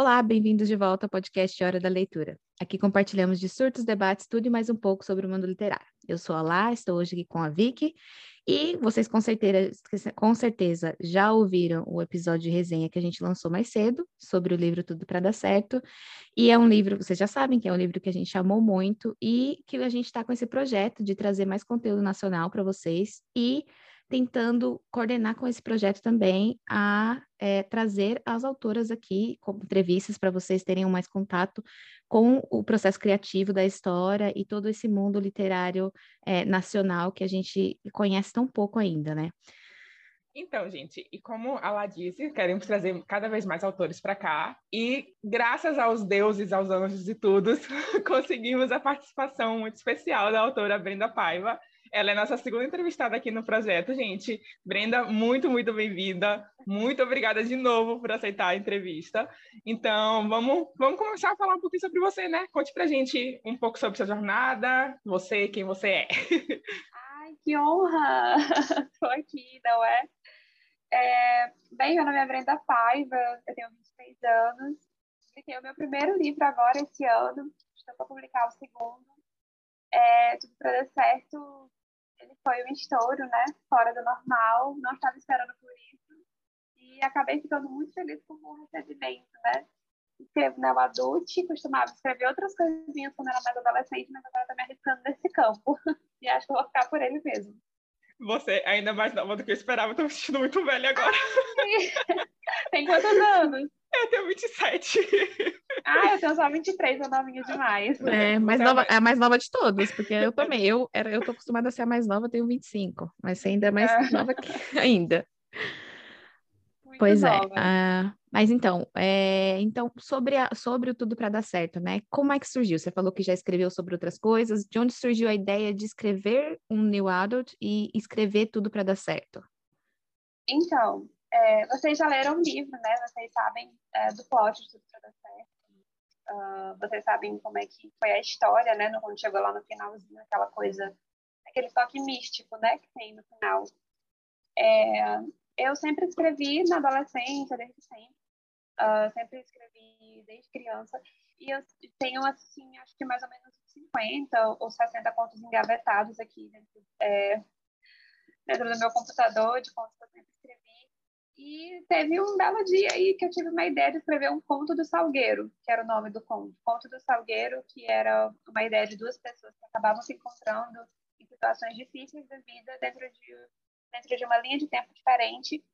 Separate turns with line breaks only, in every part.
Olá, bem-vindos de volta ao podcast Hora da Leitura. Aqui compartilhamos de surtos, debates, tudo e mais um pouco sobre o mundo literário. Eu sou a Lá, estou hoje aqui com a Vicky e vocês com certeza, com certeza já ouviram o episódio de resenha que a gente lançou mais cedo sobre o livro Tudo para Dar Certo. E é um livro, vocês já sabem que é um livro que a gente amou muito e que a gente está com esse projeto de trazer mais conteúdo nacional para vocês e tentando coordenar com esse projeto também a é, trazer as autoras aqui como entrevistas para vocês terem mais contato com o processo criativo da história e todo esse mundo literário é, nacional que a gente conhece tão pouco ainda, né?
Então, gente, e como ela disse, queremos trazer cada vez mais autores para cá, e graças aos deuses, aos anjos e tudo, conseguimos a participação muito especial da autora Brenda Paiva, ela é nossa segunda entrevistada aqui no projeto, gente. Brenda, muito, muito bem-vinda. Muito obrigada de novo por aceitar a entrevista. Então, vamos, vamos começar a falar um pouquinho sobre você, né? Conte pra gente um pouco sobre sua jornada, você, quem você é.
Ai, que honra! Estou aqui, não é? é? Bem, meu nome é Brenda Paiva, eu tenho 23 anos. Publiquei o meu primeiro livro agora, esse ano. Estou para publicar o segundo. É, tudo para dar certo ele foi um estouro, né? Fora do normal, não estava esperando por isso. E acabei ficando muito feliz com o recebimento, né? Escrevo Neo Adult, costumava escrever outras coisinhas quando era mais adolescente, mas agora estou me arriscando nesse campo. E acho que vou ficar por ele mesmo.
Você é ainda mais nova do que eu esperava, estou me sentindo muito velha agora.
Tem quantos anos?
Eu tenho 27.
Ah, eu tenho só 23, eu novinha demais.
É, mais nova, é a mais nova de todos, porque eu também, eu, era, eu tô acostumada a ser a mais nova, tenho 25, mas você ainda é mais é. nova que ainda. Muito pois é, nova. é. Uh, mas então, é, então sobre, a, sobre o Tudo para Dar Certo, né? Como é que surgiu? Você falou que já escreveu sobre outras coisas. De onde surgiu a ideia de escrever um New Adult e escrever Tudo para Dar Certo?
Então, é, vocês já leram o livro, né? Vocês sabem é, do plot de Tudo para Dar Certo. Uh, vocês sabem como é que foi a história, né? No, quando chegou lá no finalzinho, aquela coisa, aquele toque místico, né? Que tem no final. É, eu sempre escrevi na adolescência, desde sempre. Uh, sempre escrevi desde criança. E eu tenho, assim, acho que mais ou menos 50 ou 60 contos engavetados aqui dentro, é, dentro do meu computador, de contos que eu sempre escrevi. E teve um belo dia aí que eu tive uma ideia de escrever um conto do Salgueiro, que era o nome do conto. Conto do Salgueiro, que era uma ideia de duas pessoas que acabavam se encontrando em situações difíceis da vida dentro de, dentro de uma linha de tempo diferente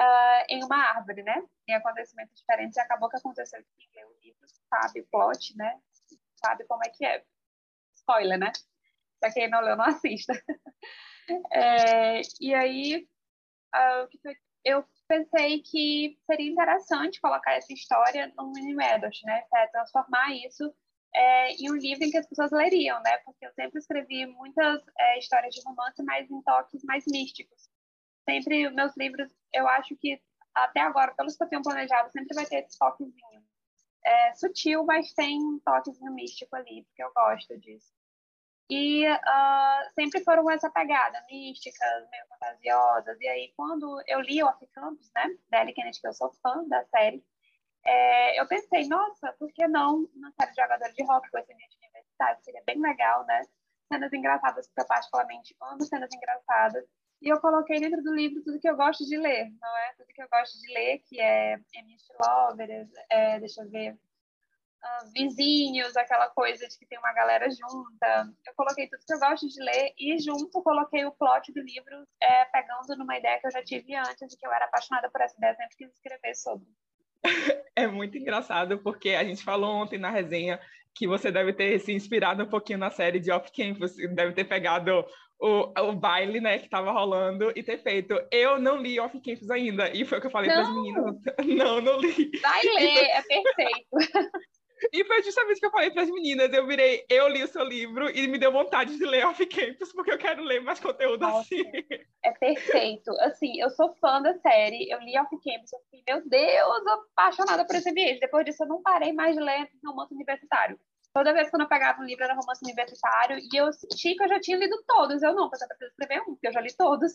uh, em uma árvore, né? Em acontecimentos diferentes. E acabou que aconteceu que quem leu o livro sabe o plot, né? Sabe como é que é. Spoiler, né? Pra quem não leu, não assista. é, e aí, uh, o que foi eu pensei que seria interessante colocar essa história no mini adult, né? Transformar isso é, em um livro em que as pessoas leriam, né? Porque eu sempre escrevi muitas é, histórias de romance, mas em toques mais místicos. Sempre, meus livros, eu acho que até agora, pelos que eu tenho planejado, sempre vai ter esse toquezinho. É sutil, mas tem um toquezinho místico ali, porque eu gosto disso. E uh, sempre foram essa pegada, místicas, meio fantasiosas. E aí, quando eu li o Off Campus, né, da Ellie Kennedy, que eu sou fã da série, é, eu pensei, nossa, por que não uma série de jogadores de rock com esse ambiente universitário? Seria bem legal, né? Cenas engraçadas, porque eu particularmente amo cenas engraçadas. E eu coloquei dentro do livro tudo que eu gosto de ler, não é? Tudo que eu gosto de ler, que é M.S. Lovers, é, deixa eu ver, uh, vizinhos, aquela coisa de que tem uma galera junta. Eu coloquei tudo que eu gosto de ler e junto coloquei o plot do livro é, pegando numa ideia que eu já tive antes e que eu era apaixonada por essa ideia, sempre quis escrever sobre.
É muito engraçado porque a gente falou ontem na resenha que você deve ter se inspirado um pouquinho na série de Off Campus, deve ter pegado o, o baile, né, que tava rolando e ter feito. Eu não li Off Campus ainda, e foi o que eu falei para as meninas. Não, não li.
Vai ler, então... é perfeito.
E foi justamente o que eu falei para as meninas. Eu virei, eu li o seu livro e me deu vontade de ler Off Campus, porque eu quero ler mais conteúdo Nossa, assim.
É perfeito. Assim, eu sou fã da série, eu li Off Campus, eu fiquei, meu Deus, apaixonada por esse ambiente. Depois disso, eu não parei mais de ler romance universitário. Toda vez que eu pegava um livro era romance universitário, e eu senti que eu já tinha lido todos. Eu não, porque eu preciso escrever um, porque eu já li todos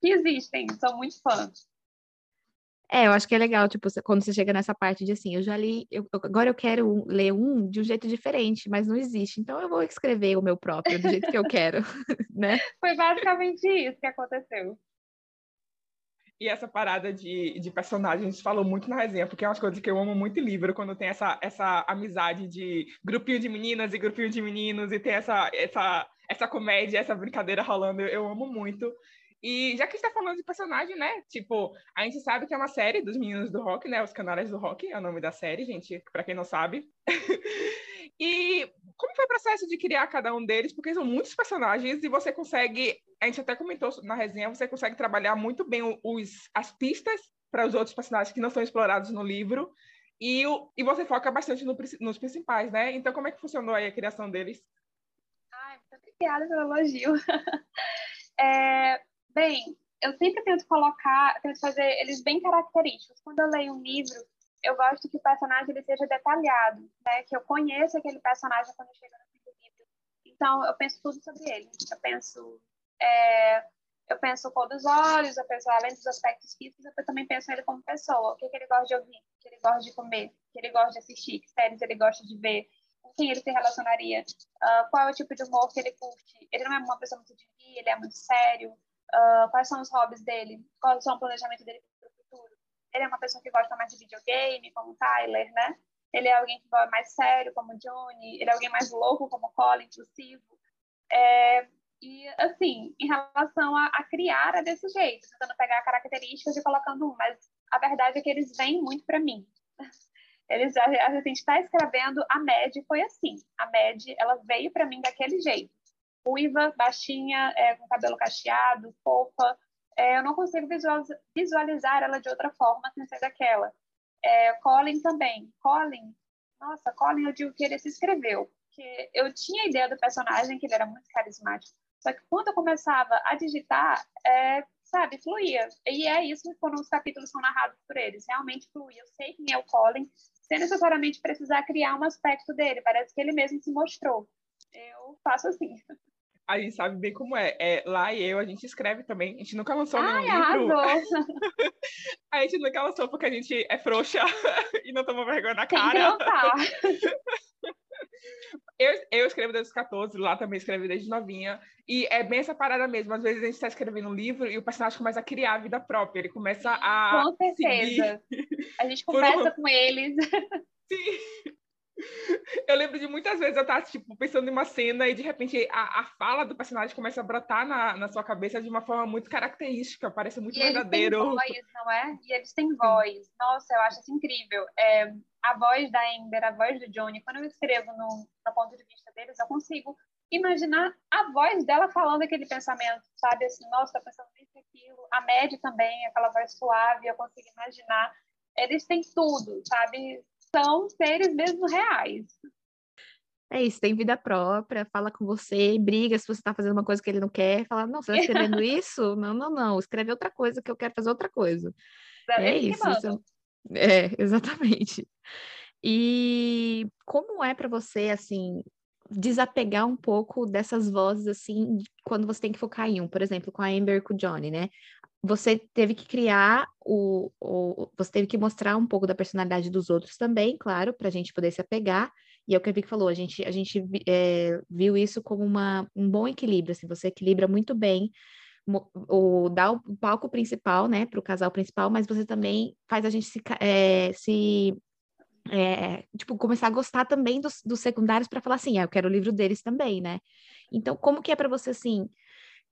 que existem. Sou muito fã.
É, eu acho que é legal, tipo, quando você chega nessa parte de assim, eu já li, eu, agora eu quero ler um de um jeito diferente, mas não existe, então eu vou escrever o meu próprio do jeito que eu quero, né?
Foi basicamente isso que aconteceu.
E essa parada de, de personagens falou muito na resenha, porque é uma coisa que eu amo muito em livro, quando tem essa, essa amizade de grupinho de meninas e grupinho de meninos, e tem essa, essa, essa comédia, essa brincadeira rolando, eu, eu amo muito. E já que está falando de personagem, né? Tipo, a gente sabe que é uma série dos meninos do rock, né? Os Canários do Rock é o nome da série, gente, para quem não sabe. e como foi o processo de criar cada um deles? Porque são muitos personagens e você consegue, a gente até comentou na resenha, você consegue trabalhar muito bem os, as pistas para os outros personagens que não são explorados no livro. E, o, e você foca bastante no, nos principais, né? Então, como é que funcionou aí a criação deles?
Ai, muito obrigada pelo elogio. é, Bem, eu sempre tento colocar, tento fazer eles bem característicos. Quando eu leio um livro, eu gosto que o personagem ele seja detalhado, né? Que eu conheça aquele personagem quando chega no fim do livro. Então, eu penso tudo sobre ele. Eu penso, é, eu penso cor dos olhos, eu penso além dos aspectos físicos, eu também penso ele como pessoa. O que, que ele gosta de ouvir, o que ele gosta de comer, o que ele gosta de assistir, que séries ele gosta de ver, com quem ele se relacionaria, uh, qual é o tipo de humor que ele curte. Ele não é uma pessoa muito de rir, ele é muito sério uh, quais são os hobbies dele, qual é o planejamento dele para o futuro. Ele é uma pessoa que gosta mais de videogame, como o Tyler, né? Ele é alguém que gosta mais sério, como o Johnny. Ele é alguém mais louco, como o Colin, impulsivo. É, e, assim, em relação a, a, criar é desse jeito, tentando pegar características e colocando um, mas a verdade é que eles vêm muito para mim. Eles, a, a gente está escrevendo, a Mad foi assim. A Mad, ela veio para mim daquele jeito ruiva, baixinha, é, com cabelo cacheado, fofa. É, eu não consigo visualizar ela de outra forma sem ser daquela. É, Colin também. Colin, nossa, Colin, eu digo que ele se escreveu. Que eu tinha a ideia do personagem, que ele era muito carismático. Só que quando eu começava a digitar, é, sabe, fluía. E é isso quando os capítulos são narrados por eles. Realmente fluía. Eu sei quem é o Colin, sem necessariamente precisar criar um aspecto dele. Parece que ele mesmo se mostrou. Eu faço assim.
a gente sabe bem como é. é. Lá e eu, a gente escreve também. A gente nunca lançou
Ai,
nenhum livro.
a
gente nunca lançou porque a gente é frouxa e não toma vergonha na cara. eu, eu escrevo desde os 14, lá também escrevo desde novinha. E é bem essa parada mesmo. Às vezes a gente está escrevendo um livro e o personagem começa a criar a vida própria. Ele começa a.
Com certeza.
Seguir.
A gente conversa um... com eles.
Sim. Eu lembro de muitas vezes eu estar, tipo, pensando em uma cena e de repente a, a fala do personagem começa a brotar na, na sua cabeça de uma forma muito característica, parece muito
e
verdadeiro.
Eles têm voz, não é? E eles têm voz. Nossa, eu acho isso incrível. É, a voz da Ember, a voz do Johnny, quando eu escrevo no, no ponto de vista deles, eu consigo imaginar a voz dela falando aquele pensamento, sabe? Assim, nossa, tá pensando nisso e aquilo. A Mad também, aquela voz suave, eu consigo imaginar. Eles têm tudo, sabe? São seres mesmo reais.
É isso, tem vida própria, fala com você, briga se você está fazendo uma coisa que ele não quer, fala, não, você está escrevendo isso? Não, não, não, escreve outra coisa que eu quero fazer outra coisa. É, é isso. isso. É, exatamente. E como é para você, assim, desapegar um pouco dessas vozes, assim, quando você tem que focar em um? Por exemplo, com a Amber e com o Johnny, né? Você teve que criar o, o, Você teve que mostrar um pouco da personalidade dos outros também, claro, para a gente poder se apegar. E é o que a Vicky falou, a gente, a gente é, viu isso como uma, um bom equilíbrio, assim, você equilibra muito bem o, dá o palco principal, né, para o casal principal, mas você também faz a gente se, é, se é, tipo, começar a gostar também dos, dos secundários para falar assim, ah, eu quero o livro deles também, né? Então, como que é para você, assim,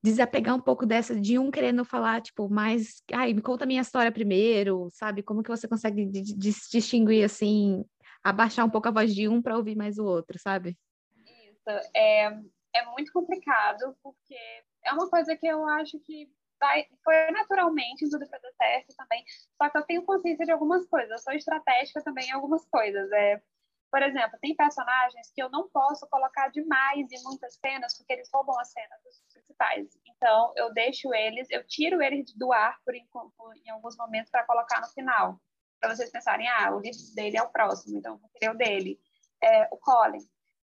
desapegar um pouco dessa de um querendo falar, tipo, mais, ai, me conta a minha história primeiro, sabe? Como que você consegue distinguir assim, abaixar um pouco a voz de um para ouvir mais o outro, sabe?
Isso, é, é muito complicado, porque é uma coisa que eu acho que vai, foi naturalmente tudo para dar certo também, só que eu tenho consciência de algumas coisas, eu sou estratégica também em algumas coisas, é por exemplo, tem personagens que eu não posso colocar demais em muitas cenas, porque eles roubam as cenas dos principais. Então, eu deixo eles, eu tiro eles do ar por, por em alguns momentos para colocar no final. Para vocês pensarem, ah, o livro dele é o próximo, então vou querer o dele. É, o Colin.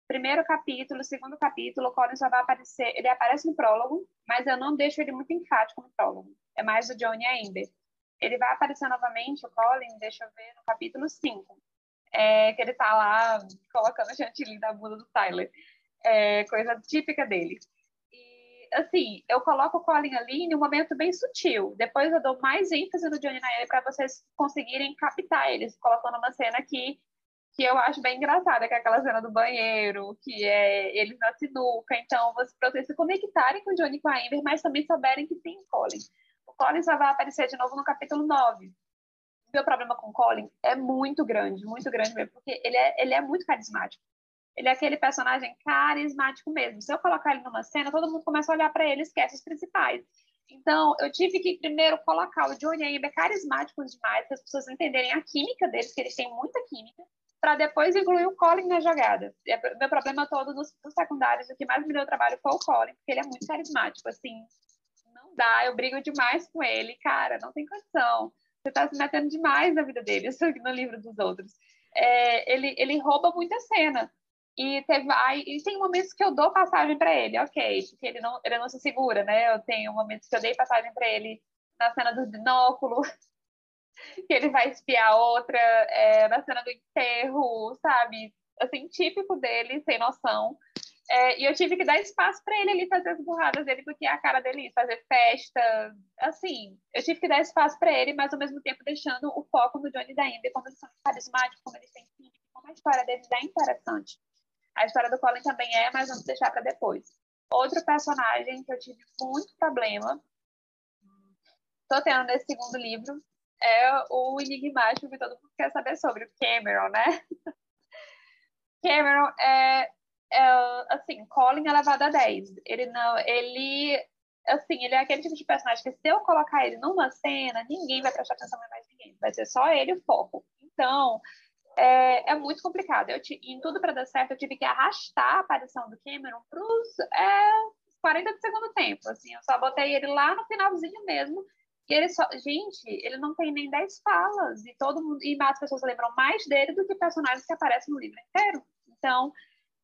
Primeiro capítulo, segundo capítulo, o Colin só vai aparecer, ele aparece no prólogo, mas eu não deixo ele muito enfático no prólogo. É mais o Johnny e a ele vai aparecer novamente, o Colin, deixa eu ver, no capítulo 5. É, que ele tá lá colocando chantilly na bunda do Tyler. É, coisa típica dele. E, assim, eu coloco o Colin ali em um momento bem sutil. Depois eu dou mais ênfase no Johnny Nair para vocês conseguirem captar eles, colocando uma cena que que eu acho bem engraçada, que é aquela cena do banheiro, que é eles na sinuca. Então, para vocês se conectarem com o Johnny e com a Amber, mas também souberem que tem Colin. O Colin só vai aparecer de novo no capítulo 9. Meu problema com Colin é muito grande, muito grande mesmo, porque ele é, ele é muito carismático. Ele é aquele personagem carismático mesmo. Se eu colocar ele numa cena, todo mundo começa a olhar para ele e esquece os principais. Então, eu tive que primeiro colocar o Johnny e a Amber carismáticos demais, para as pessoas entenderem a química deles, que eles têm muita química para depois incluir o Colin na jogada. E meu problema todo nos, nos, secundários, o que mais me deu trabalho foi o Colin, porque ele é muito carismático, assim, não dá, eu brigo demais com ele, cara, não tem condição. Você está se metendo demais na vida dele, isso no livro dos outros. É, ele, ele rouba muita cena. E, teve, aí, e tem momentos que eu dou passagem para ele, ok, porque ele não, ele não se segura, né? Eu tenho momentos que eu dei passagem para ele na cena do binóculo, que ele vai espiar outra é, na cena do enterro, sabe? Assim, típico dele, sem noção. É, e eu tive que dar espaço para ele ali fazer as burradas dele, porque é a cara dele fazer festa. Assim, eu tive que dar espaço para ele, mas ao mesmo tempo deixando o foco no Johnny da Amber, como eles são carismáticos, como eles têm química, como a história deles é interessante. A história do Colin também é, mas vamos deixar para depois. Outro personagem que eu tive muito problema, estou tendo nesse segundo livro, é o enigmático que todo mundo quer saber sobre, o Cameron, né? Cameron é, assim, Colin elevado a 10. Ele não, ele, assim, ele é aquele tipo de personagem que se eu colocar ele numa cena, ninguém vai prestar atenção mais ninguém. Vai ser só ele o foco. Então, é, é muito complicado. Eu, em tudo para dar certo, eu tive que arrastar a aparição do Cameron para os é, 40 do segundo tempo. Assim, eu só botei ele lá no finalzinho mesmo e ele só, gente, ele não tem nem 10 falas e todo mundo e as pessoas lembram mais dele do que personagens que aparecem no livro inteiro. Então,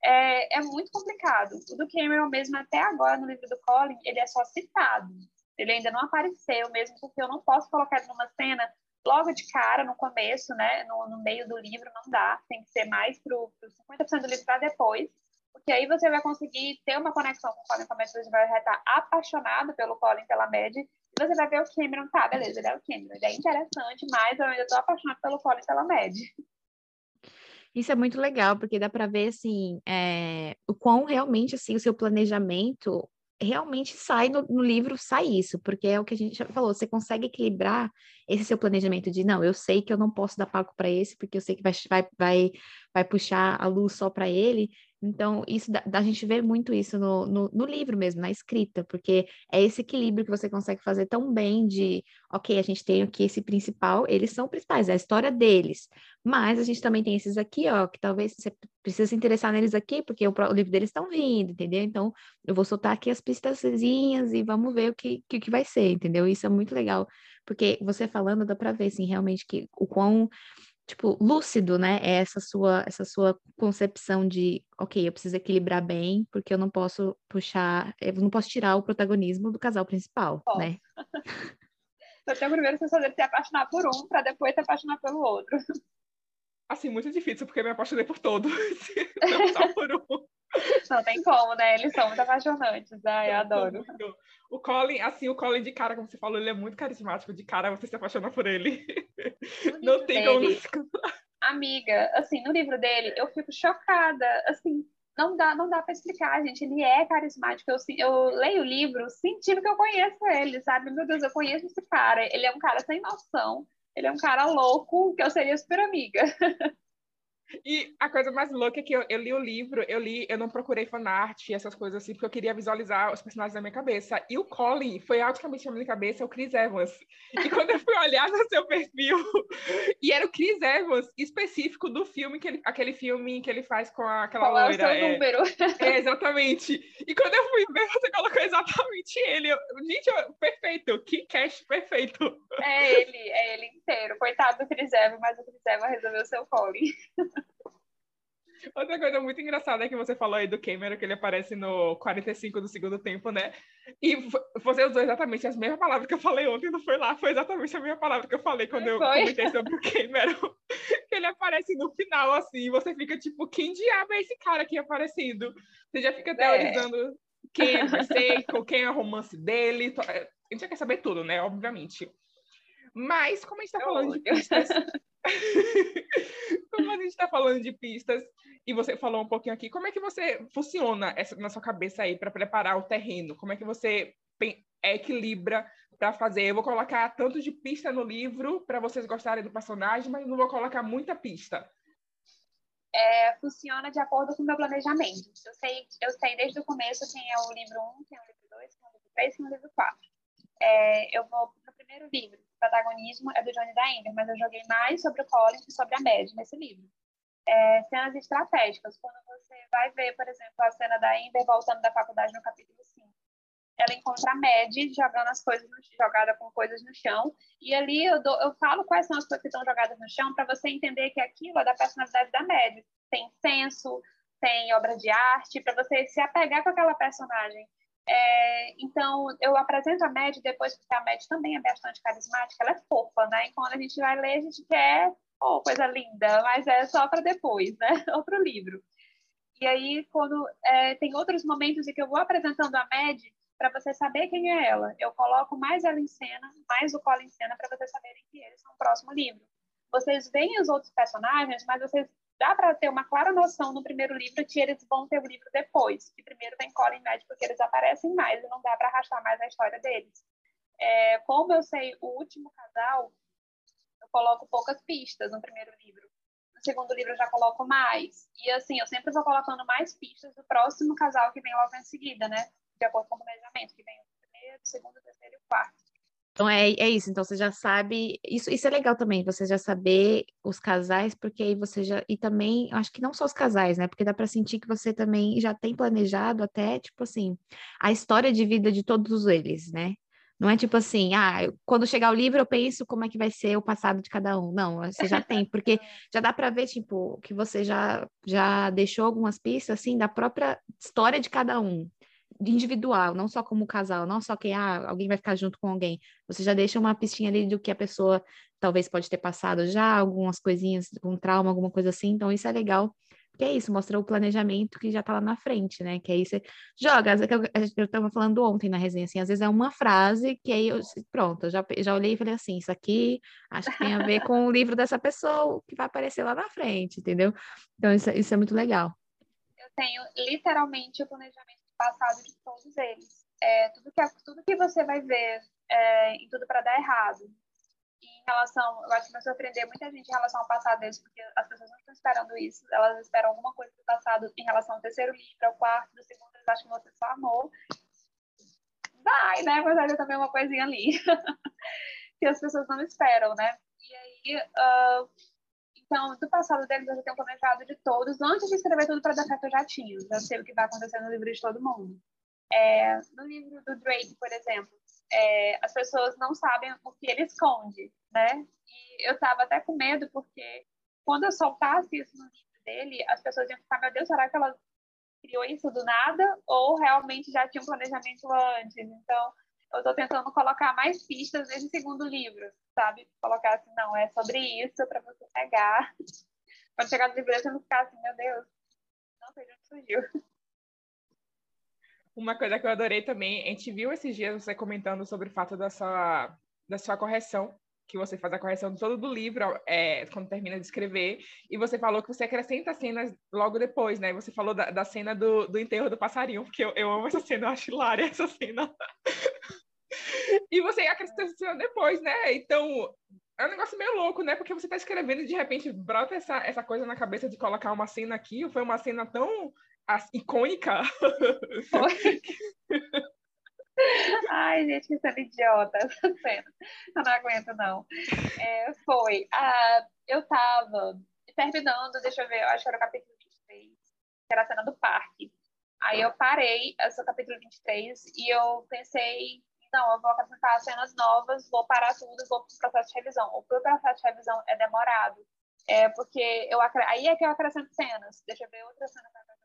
é, é muito complicado. O do Cameron mesmo até agora no livro do Colin, ele é só citado. Ele ainda não apareceu mesmo porque eu não posso colocar ele numa cena logo de cara no começo, né, no, no meio do livro não dá, tem que ser mais pro, pro 50% do livro para depois. Porque aí você vai conseguir ter uma conexão com o Colin Comet, você vai estar apaixonado pelo Colin pela Mad, você vai ver o Cameron, tá, beleza, ele é o Cameron, ele é interessante, mas eu ainda tô apaixonada pelo Colin pela Mad.
Isso é muito legal, porque dá para ver, assim, é, o quão realmente, assim, o seu planejamento realmente sai no, no, livro, sai isso, porque é o que a gente já falou, você consegue equilibrar esse seu planejamento de, não, eu sei que eu não posso dar palco para esse, porque eu sei que vai, vai, vai, vai puxar a luz só para ele, então, isso da, a gente vê muito isso no, no, no, livro mesmo, na escrita, porque é esse equilíbrio que você consegue fazer tão bem de, ok, a gente tem aqui esse principal, eles são principais, é a história deles, mas a gente também tem esses aqui, ó, que talvez você precisa se interessar neles aqui, porque o, o livro deles estão vindo, entendeu? Então, eu vou soltar aqui as pistazinhas e vamos ver o que, que, que vai ser, entendeu? Isso é muito legal, porque você falando dá para ver, assim, realmente que o quão tipo, lúcido, né? É essa sua, essa sua concepção de, ok, eu preciso equilibrar bem, porque eu não posso puxar, eu não posso tirar o protagonismo do casal principal, oh. né?
Então, primeiro você fazer se apaixonar por um, para depois se apaixonar pelo outro.
Assim, muito difícil, porque eu me apaixonei por todos, não só por um.
Não tem como, né? Eles são muito apaixonantes. Ai, eu adoro.
O Colin, assim, o Colin de cara, como você falou, ele é muito carismático. De cara, você se apaixona por ele. Não tem
dele, como Amiga, assim, no livro dele, eu fico chocada. Assim, não dá, não dá para explicar, gente. Ele é carismático. Eu, eu leio o livro sentindo que eu conheço ele, sabe? Meu Deus, eu conheço esse cara. Ele é um cara sem noção. Ele é um cara louco que eu seria super amiga.
E a coisa mais louca é que eu, eu, li o livro, eu li, eu não procurei fanart e essas coisas assim, porque eu queria visualizar os personagens na minha cabeça. E o Colin foi automaticamente na minha cabeça, é o Chris Evans. E quando eu fui olhar no seu perfil, e era o Chris Evans específico do filme, que ele, aquele filme que ele faz com aquela
Qual loira. É o seu é, número?
É, exatamente. E quando eu fui ver, você colocou exatamente ele. Eu, gente, eu, perfeito, que cast perfeito.
É ele, é ele inteiro. Coitado do Chris Evans, mas o Chris Evans resolveu ser o Colin.
Outra coisa muito engraçada é que você falou aí do Cameron, que ele aparece no 45 do segundo tempo, né? E você usou exatamente as mesmas palavras que eu falei ontem, não foi lá? Foi exatamente a mesma palavra que eu falei quando eu foi? comentei sobre o Cameron. que ele aparece no final, assim, e você fica tipo, quem diabo é esse cara aqui aparecendo? Você já fica é. teorizando é. quem é o quem é o romance dele. É, a gente já quer saber tudo, né? Obviamente. Mas, como a gente tá falando de pistas. como a gente está falando de pistas, e você falou um pouquinho aqui, como é que você funciona essa, na sua cabeça aí para preparar o terreno? Como é que você equilibra para fazer? Eu vou colocar tanto de pista no livro para vocês gostarem do personagem, mas não vou colocar muita pista.
É, funciona de acordo com o meu planejamento. Eu sei, eu sei desde o começo quem é o livro 1, quem é o livro 2, quem é o livro 3, quem é o livro 4. É, eu vou no primeiro livro. O protagonismo é do Johnny da Amber, mas eu joguei mais sobre o Colin e sobre a Mad nesse livro é, cenas estratégicas. Quando você vai ver, por exemplo, a cena da Amber voltando da faculdade no capítulo 5, ela encontra a Mad jogando as coisas, no, jogada com coisas no chão, e ali eu, dou, eu falo quais são as coisas que estão jogadas no chão para você entender que aquilo é da personalidade da Mad. Tem senso, tem obra de arte, para você se apegar com aquela personagem. É, então, eu apresento a Mad depois, porque a Mad também é bastante carismática, ela é fofa, né? E quando a gente vai ler, a gente quer oh, coisa linda, mas é só para depois, né? Outro livro. E aí, quando é, tem outros momentos em que eu vou apresentando a Mad para você saber quem é ela, eu coloco mais ela em cena, mais o Colo em cena, para vocês saberem que eles são o próximo livro. Vocês veem os outros personagens, mas vocês dá para ter uma clara noção no primeiro livro que eles vão ter o livro depois. Que primeiro vem Colin Mad, porque eles aparecem mais e não dá para arrastar mais a história deles. É, como eu sei o último casal, eu coloco poucas pistas no primeiro livro. No segundo livro eu já coloco mais. E assim, eu sempre vou colocando mais pistas do próximo casal que vem logo em seguida, né? De acordo com o planejamento, que vem o primeiro, o segundo, o terceiro e o quarto.
Então é, é isso, então você já sabe, isso, isso é legal também, você já saber os casais, porque aí você já, e também, acho que não só os casais, né, porque dá para sentir que você também já tem planejado até, tipo assim, a história de vida de todos eles, né, não é tipo assim, ah, quando chegar o livro eu penso como é que vai ser o passado de cada um. Não, você já tem, porque já dá para ver, tipo, que você já, já deixou algumas pistas, assim, da própria história de cada um, individual, não só como casal, não só que, ah, alguém vai ficar junto com alguém. Você já deixa uma pistinha ali do que a pessoa talvez pode ter passado já, algumas coisinhas, um trauma, alguma coisa assim. Então, isso é legal que é isso, mostra o planejamento que já tá lá na frente, né? Que aí você joga, eu estava falando ontem na resenha, assim, às vezes é uma frase que aí eu, pronto, eu já, já olhei e falei assim, isso aqui acho que tem a ver com o livro dessa pessoa que vai aparecer lá na frente, entendeu? Então isso, isso é muito legal.
Eu tenho literalmente o planejamento passado de todos eles. É, tudo, que, tudo que você vai ver é, em Tudo para Dar Errado, em relação, eu acho que vai surpreender muita gente em relação ao passado deles, porque as pessoas não estão esperando isso, elas esperam alguma coisa do passado em relação ao terceiro livro, ao quarto, do segundo, eles acham que você só amou. Vai, né? Mas olha também uma coisinha ali, que as pessoas não esperam, né? E aí, uh, então, do passado deles eu já tenho planejado de todos, antes de escrever tudo para dar certo eu já tinha, já sei o que vai acontecer no livro de todo mundo. É, no livro do Drake, por exemplo, é, as pessoas não sabem o que ele esconde, né? E eu estava até com medo, porque quando eu soltasse isso no livro dele, as pessoas iam ficar, meu Deus, será que ela criou isso do nada? Ou realmente já tinha um planejamento antes? Então, eu estou tentando colocar mais pistas nesse segundo livro, sabe? Colocar assim, não, é sobre isso, para você pegar. Quando chegar no livro, você não ficar assim, meu Deus, não sei de onde surgiu.
Uma coisa que eu adorei também, a gente viu esses dias você comentando sobre o fato da sua, da sua correção, que você faz a correção todo do livro é, quando termina de escrever, e você falou que você acrescenta cenas logo depois, né? Você falou da, da cena do, do enterro do passarinho, porque eu, eu amo essa cena, eu acho hilária essa cena. e você acrescenta essa cena depois, né? Então, é um negócio meio louco, né? Porque você tá escrevendo e de repente brota essa, essa coisa na cabeça de colocar uma cena aqui, foi uma cena tão icônica.
Foi. Ai, gente, que cena idiota essa cena. Eu não aguento, não. É, foi. Ah, eu tava terminando, deixa eu ver, eu acho que era o capítulo 23, que era a cena do parque. Aí eu parei, esse é o capítulo 23, e eu pensei, não, eu vou acrescentar cenas novas, vou parar tudo, vou pro processo de revisão. O processo de revisão é demorado. É porque eu aí é que eu acrescento cenas. Deixa eu ver outra cena pra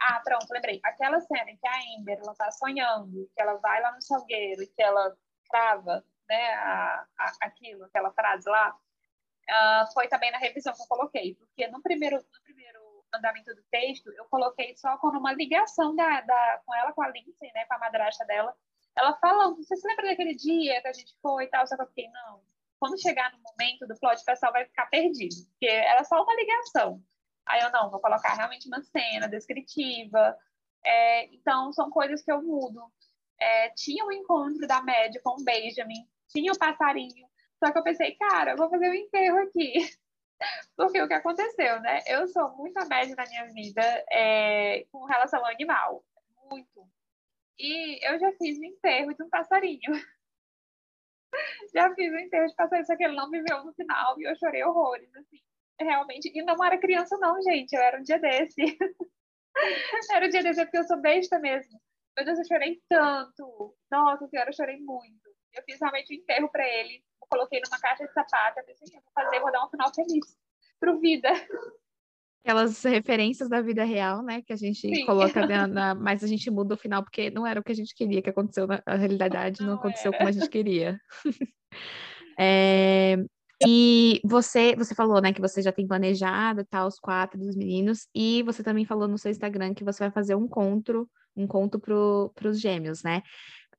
Ah, pronto, lembrei. Aquela cena em que a Amber ela tá sonhando, que ela vai lá no salgueiro e que ela crava né, a, a, aquilo, aquela frase lá, uh, foi também na revisão que eu coloquei, porque no primeiro, no primeiro andamento do texto, eu coloquei só como uma ligação da, da, com ela, com a Lindsay, né, com a madrasta dela, ela falando, você se lembra daquele dia que a gente foi e tal, só que eu fiquei, não, quando chegar no momento do plot, o pessoal vai ficar perdido, porque era só uma ligação. Aí eu, não, vou colocar realmente uma cena descritiva, é, então são coisas que eu mudo. É, tinha um encontro da média com o Benjamin, tinha o um passarinho, só que eu pensei, cara, eu vou fazer o um enterro aqui. Porque o que aconteceu, né? Eu sou muito média na minha vida é, com relação ao animal. Muito. E eu já fiz o enterro de um passarinho. já fiz o enterro de passarinho, só que ele não viveu no final e eu chorei horrores, assim. Realmente. E não era criança, não, gente. Eu era um dia desse. era um dia desse, é porque eu sou besta mesmo. Meu Deus, eu chorei tanto. Nossa senhora, eu chorei muito. Eu fiz realmente um enterro para ele. Eu coloquei numa caixa de sapato. Eu pensei, eu vou fazer, vou dar um final feliz pro vida.
Aquelas referências da vida real, né? Que a gente Sim. coloca na, Mas a gente muda o final, porque não era o que a gente queria que aconteceu na realidade, não, não aconteceu era. como a gente queria. é, e você, você falou, né, que você já tem planejado, tá, os quatro dos meninos, e você também falou no seu Instagram que você vai fazer um encontro, um conto para os gêmeos, né?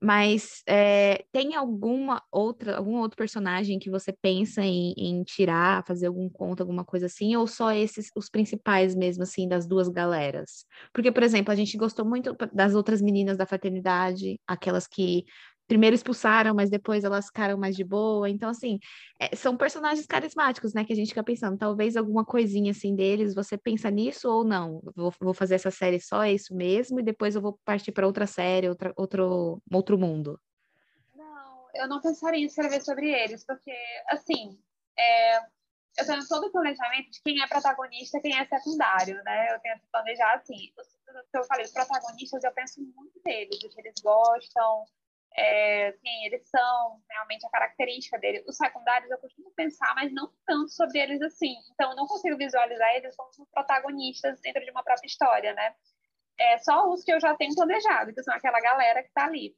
Mas é, tem alguma outra, algum outro personagem que você pensa em, em, tirar, fazer algum conto, alguma coisa assim, ou só esses, os principais mesmo, assim, das duas galeras? Porque, por exemplo, a gente gostou muito das outras meninas da fraternidade, aquelas que primeiro expulsaram, mas depois elas ficaram mais de boa. Então, assim, é, são personagens carismáticos, né? Que a gente fica pensando, talvez alguma coisinha assim deles, você pensa nisso ou não? Vou, vou fazer essa série só, é isso mesmo, e depois eu vou partir para outra série, outra, outro, outro mundo.
Não, eu não pensaria em escrever sobre eles, porque, assim, é, eu tenho todo o planejamento de quem é protagonista quem é secundário, né? Eu tento planejar assim. Os, que eu falei, os protagonistas, eu penso muito neles, o que eles gostam, é, eles são, realmente a característica deles. Os secundários eu costumo pensar, mas não tanto sobre eles assim. Então, eu não consigo visualizar eles como protagonistas dentro de uma própria história, né? É só os que eu já tenho planejado, que são aquela galera que está ali.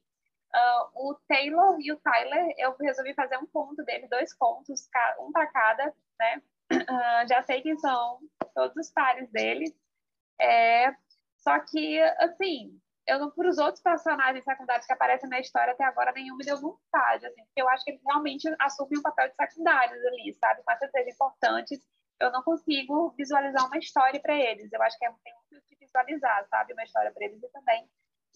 Uh, o Taylor e o Tyler, eu resolvi fazer um ponto dele, dois pontos, um para cada, né? Uh, já sei quem são todos os pares deles. É, só que, assim, eu não, por os outros personagens secundários que aparecem na história até agora, nenhum me deu vontade, assim, porque eu acho que eles realmente assumem um papel de secundários ali, sabe? Se sejam importantes, eu não consigo visualizar uma história para eles. Eu acho que é muito de visualizar, sabe? Uma história para eles e também.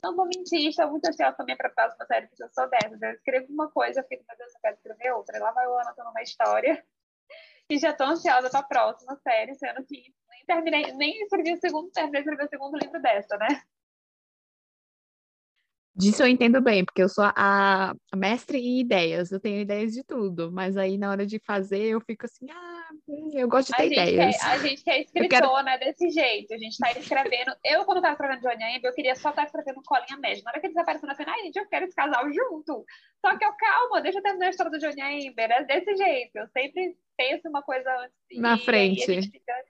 Não vou mentir, estou muito ansiosa também para a próxima série, porque eu sou dessas. Eu escrevo uma coisa, eu fico, meu Deus, eu quero escrever outra. Lá vai o ano anotando uma história. E já estou ansiosa para a próxima série, sendo que nem terminei, nem escrevi o segundo, terminei de escrever o segundo livro dessa, né?
Disso eu entendo bem, porque eu sou a, mestre em ideias, eu tenho ideias de tudo, mas aí na hora de fazer eu fico assim, ah, hum, eu gosto de ter a ideias.
Quer, a gente é escritora quero... desse jeito, a gente está escrevendo. Eu, quando estava escrevendo Johnny Amber, eu queria só estar tá escrevendo colinha média. Na hora que eles apareceram assim, ai, gente, eu quero esse casal junto. Só que eu, calma, deixa eu terminar a história do Johnny Amber, é desse jeito. Eu sempre penso uma coisa antes.
Na e, frente. E a gente
fica,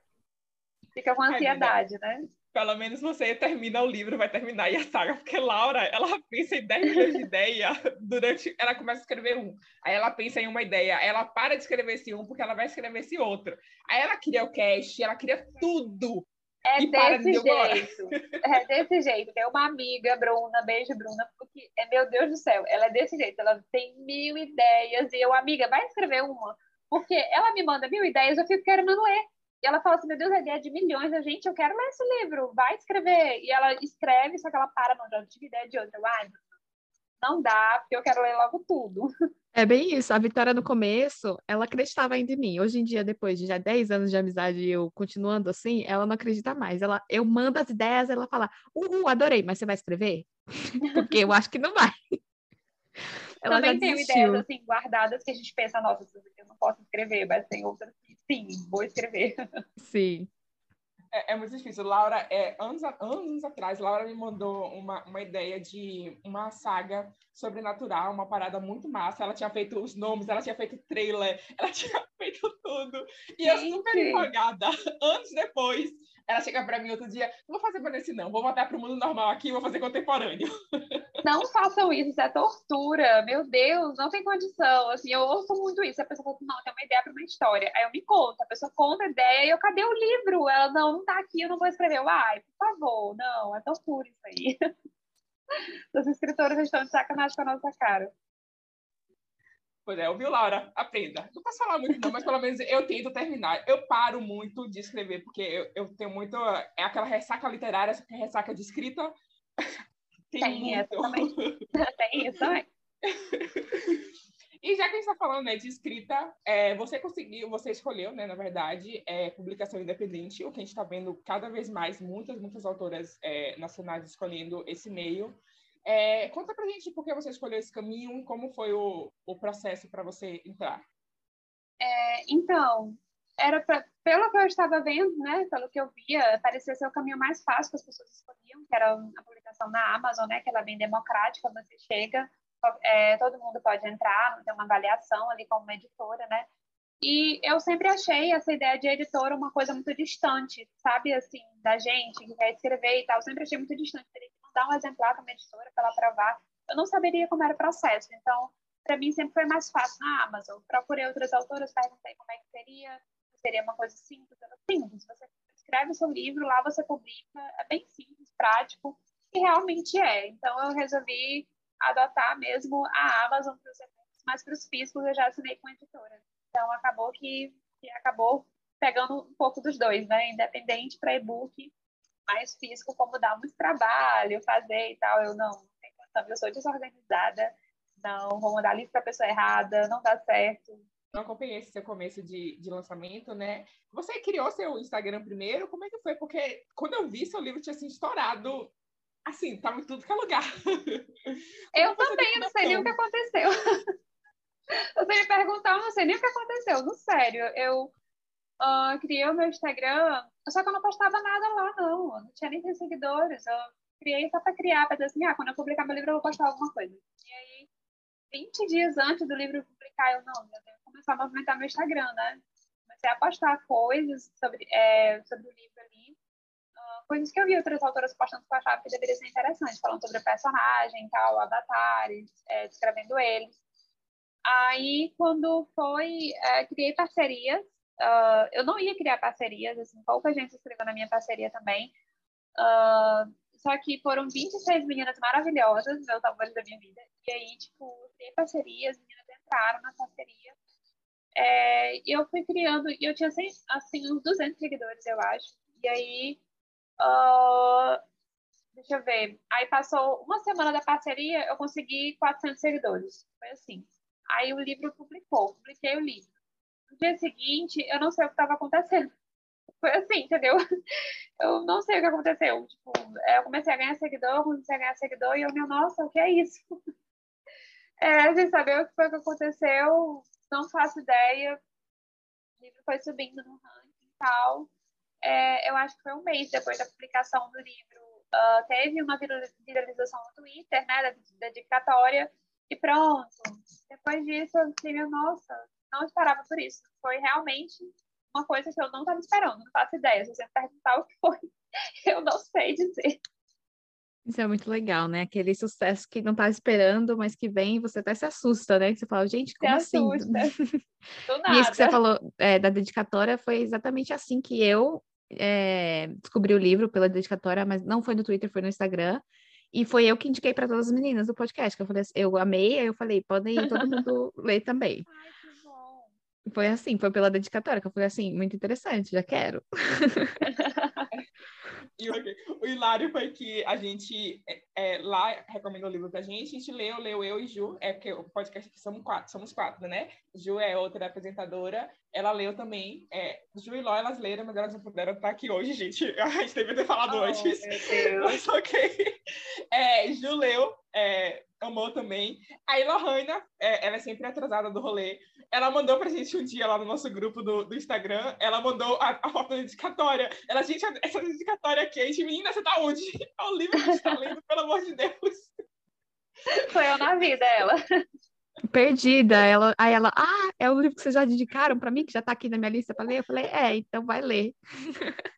fica com ansiedade, né?
Pelo menos você termina o livro, vai terminar e a saga, porque Laura, ela pensa em 10 milhões de ideias durante. Ela começa a escrever um, aí ela pensa em uma ideia, ela para de escrever esse um porque ela vai escrever esse outro. Aí ela cria o cast, ela cria tudo.
É desse jeito. É desse jeito. Tem uma amiga, Bruna, beijo, Bruna, porque, é, meu Deus do céu, ela é desse jeito. Ela tem mil ideias. E eu, amiga, vai escrever uma. Porque ela me manda mil ideias, eu fico querendo ler. E ela fala assim: Meu Deus, a ideia é de milhões. A gente, eu quero ler esse livro, vai escrever. E ela escreve, só que ela para, não, já tive ideia de outra. Ah, não dá, porque eu quero ler logo tudo.
É bem isso. A Vitória, no começo, ela acreditava ainda em mim. Hoje em dia, depois de já 10 anos de amizade e eu continuando assim, ela não acredita mais. Ela, eu mando as ideias, ela fala: Uhul, adorei, mas você vai escrever? porque eu acho que não vai.
Ela Também tenho ideias assim guardadas que a gente pensa, nossa, eu não posso escrever, mas tem outras que sim, vou escrever.
Sim.
É, é, muito difícil. Laura, é, anos, anos atrás, Laura me mandou uma, uma ideia de uma saga sobrenatural, uma parada muito massa. Ela tinha feito os nomes, ela tinha feito trailer, ela tinha feito tudo. E Gente. eu super empolgada. Anos depois, ela chega para mim outro dia, não vou fazer nesse não, vou voltar para o mundo normal aqui, vou fazer contemporâneo.
Não façam isso, isso é tortura. Meu Deus, não tem condição. Assim, eu ouço muito isso. A pessoa fala, não, tem uma ideia para uma história. Aí eu me conto, a pessoa conta a ideia e eu, cadê o livro? Ela, não, não tá aqui, eu não vou escrever. Eu, ai, por favor, não, é tortura isso aí. Os escritores estão de sacanagem com a nossa cara.
Pois é, ouviu, Laura? Aprenda. Não posso falar muito, não, mas pelo menos eu tento terminar. Eu paro muito de escrever, porque eu, eu tenho muito. É aquela ressaca literária, essa ressaca de escrita.
Tem, Tem muito. essa também. Tem isso também.
E já que a gente está falando né, de escrita, é, você conseguiu, você escolheu, né, na verdade, é, publicação independente, o que a gente está vendo cada vez mais, muitas, muitas autoras é, nacionais escolhendo esse meio. É, conta pra gente por que você escolheu esse caminho, como foi o, o processo para você entrar.
É, então, era pra, pelo que eu estava vendo, né, pelo que eu via, parecia ser o caminho mais fácil que as pessoas escolhiam, que era a publicação na Amazon, né, que ela é bem democrática, você chega, é, todo mundo pode entrar, tem uma avaliação ali como editora, né? E eu sempre achei essa ideia de editora uma coisa muito distante, sabe, assim, da gente que quer escrever e tal. Eu sempre achei muito distante. Teria que mandar um exemplar para uma editora para ela aprovar. Eu não saberia como era o processo. Então, para mim sempre foi mais fácil na Amazon. Procurei outras autoras, perguntei como é que seria. Seria uma coisa simples. Simples. Você escreve o seu livro, lá você publica. É bem simples, prático. E realmente é. Então, eu resolvi adotar mesmo a Amazon para os eventos, mas para os físicos eu já assinei com a editora. Então acabou que, que acabou pegando um pouco dos dois, né? Independente para e-book, mais físico, como dá muito trabalho, fazer e tal. Eu não, não tenho eu sou desorganizada, não vou mandar livro para a pessoa errada, não dá certo.
Não acompanhei esse seu começo de, de lançamento, né? Você criou seu Instagram primeiro? Como é que foi? Porque quando eu vi, seu livro tinha assim, estourado assim, tava em tudo que é lugar.
Eu também, não sei nem o que aconteceu. Você me perguntar, eu não sei nem o que aconteceu, no sério. Eu uh, criei o meu Instagram, só que eu não postava nada lá, não. Eu não tinha nem 100 seguidores. Eu criei só para criar, para dizer assim, ah, quando eu publicar meu livro eu vou postar alguma coisa. E aí, 20 dias antes do livro publicar, eu não, eu devo começar a movimentar meu Instagram, né? Comecei a postar coisas sobre, é, sobre o livro ali coisas que eu vi outras autoras postando que eu achava que deveria ser interessante, falando sobre o personagem, tal, avatares, é, descrevendo eles. Aí, quando foi, é, criei parcerias, uh, eu não ia criar parcerias, assim, pouca gente escreveu na minha parceria também, uh, só que foram 26 meninas maravilhosas, meus amores da minha vida, e aí, tipo, criei parcerias, as meninas entraram na parceria, é, e eu fui criando, e eu tinha, assim, assim, uns 200 seguidores, eu acho, e aí Uh, deixa eu ver. Aí passou uma semana da parceria, eu consegui 400 seguidores. Foi assim. Aí o livro publicou, publiquei o livro. No dia seguinte, eu não sei o que estava acontecendo. Foi assim, entendeu? Eu não sei o que aconteceu. Tipo, eu comecei a ganhar seguidor, comecei a ganhar seguidor, e eu, meu, nossa, o que é isso? É, sem saber o que foi que aconteceu, não faço ideia. O livro foi subindo no ranking e tal é, eu acho que foi um mês depois da publicação do livro, uh, teve uma viralização no Twitter, né, da, da dedicatória, e pronto. Depois disso, eu disse, nossa, não esperava por isso. Foi realmente uma coisa que eu não estava esperando, não faço ideia. Se você me perguntar o que foi, eu não sei dizer.
Isso é muito legal, né? Aquele sucesso que não tá esperando, mas que vem e você até se assusta, né? Que você fala, gente, como se assim? e isso que você falou é, da dedicatória foi exatamente assim que eu é, descobri o livro pela dedicatória, mas não foi no Twitter, foi no Instagram. E foi eu que indiquei para todas as meninas do podcast, que eu falei assim, eu amei, aí eu falei, podem ir todo mundo ler também.
Ai, que bom.
Foi assim, foi pela dedicatória, que eu falei assim, muito interessante, já quero.
O, hilário foi que a gente é, é, lá recomendou o livro pra gente, a gente leu, leu eu e Ju, é porque o podcast aqui somos quatro, somos quatro, né? Ju é outra apresentadora, ela leu também. É, Ju e Ló, elas leram, mas elas não puderam estar aqui hoje, gente. A gente deveria ter falado oh, antes. Mas ok. É, Ju leu, é, amou também. A Lohana, é, ela é sempre atrasada do rolê. Ela mandou pra gente um dia lá no nosso grupo do, do Instagram, ela mandou a, a foto da dedicatória. Ela, gente, essa dedicatória aqui, a gente, menina, você tá onde? É o livro que a gente tá lendo, pelo amor de Deus.
Foi eu na vida, ela.
Perdida. Ela, aí ela, ah, é o livro que vocês já dedicaram para mim, que já está aqui na minha lista para ler? Eu falei, é, então vai ler.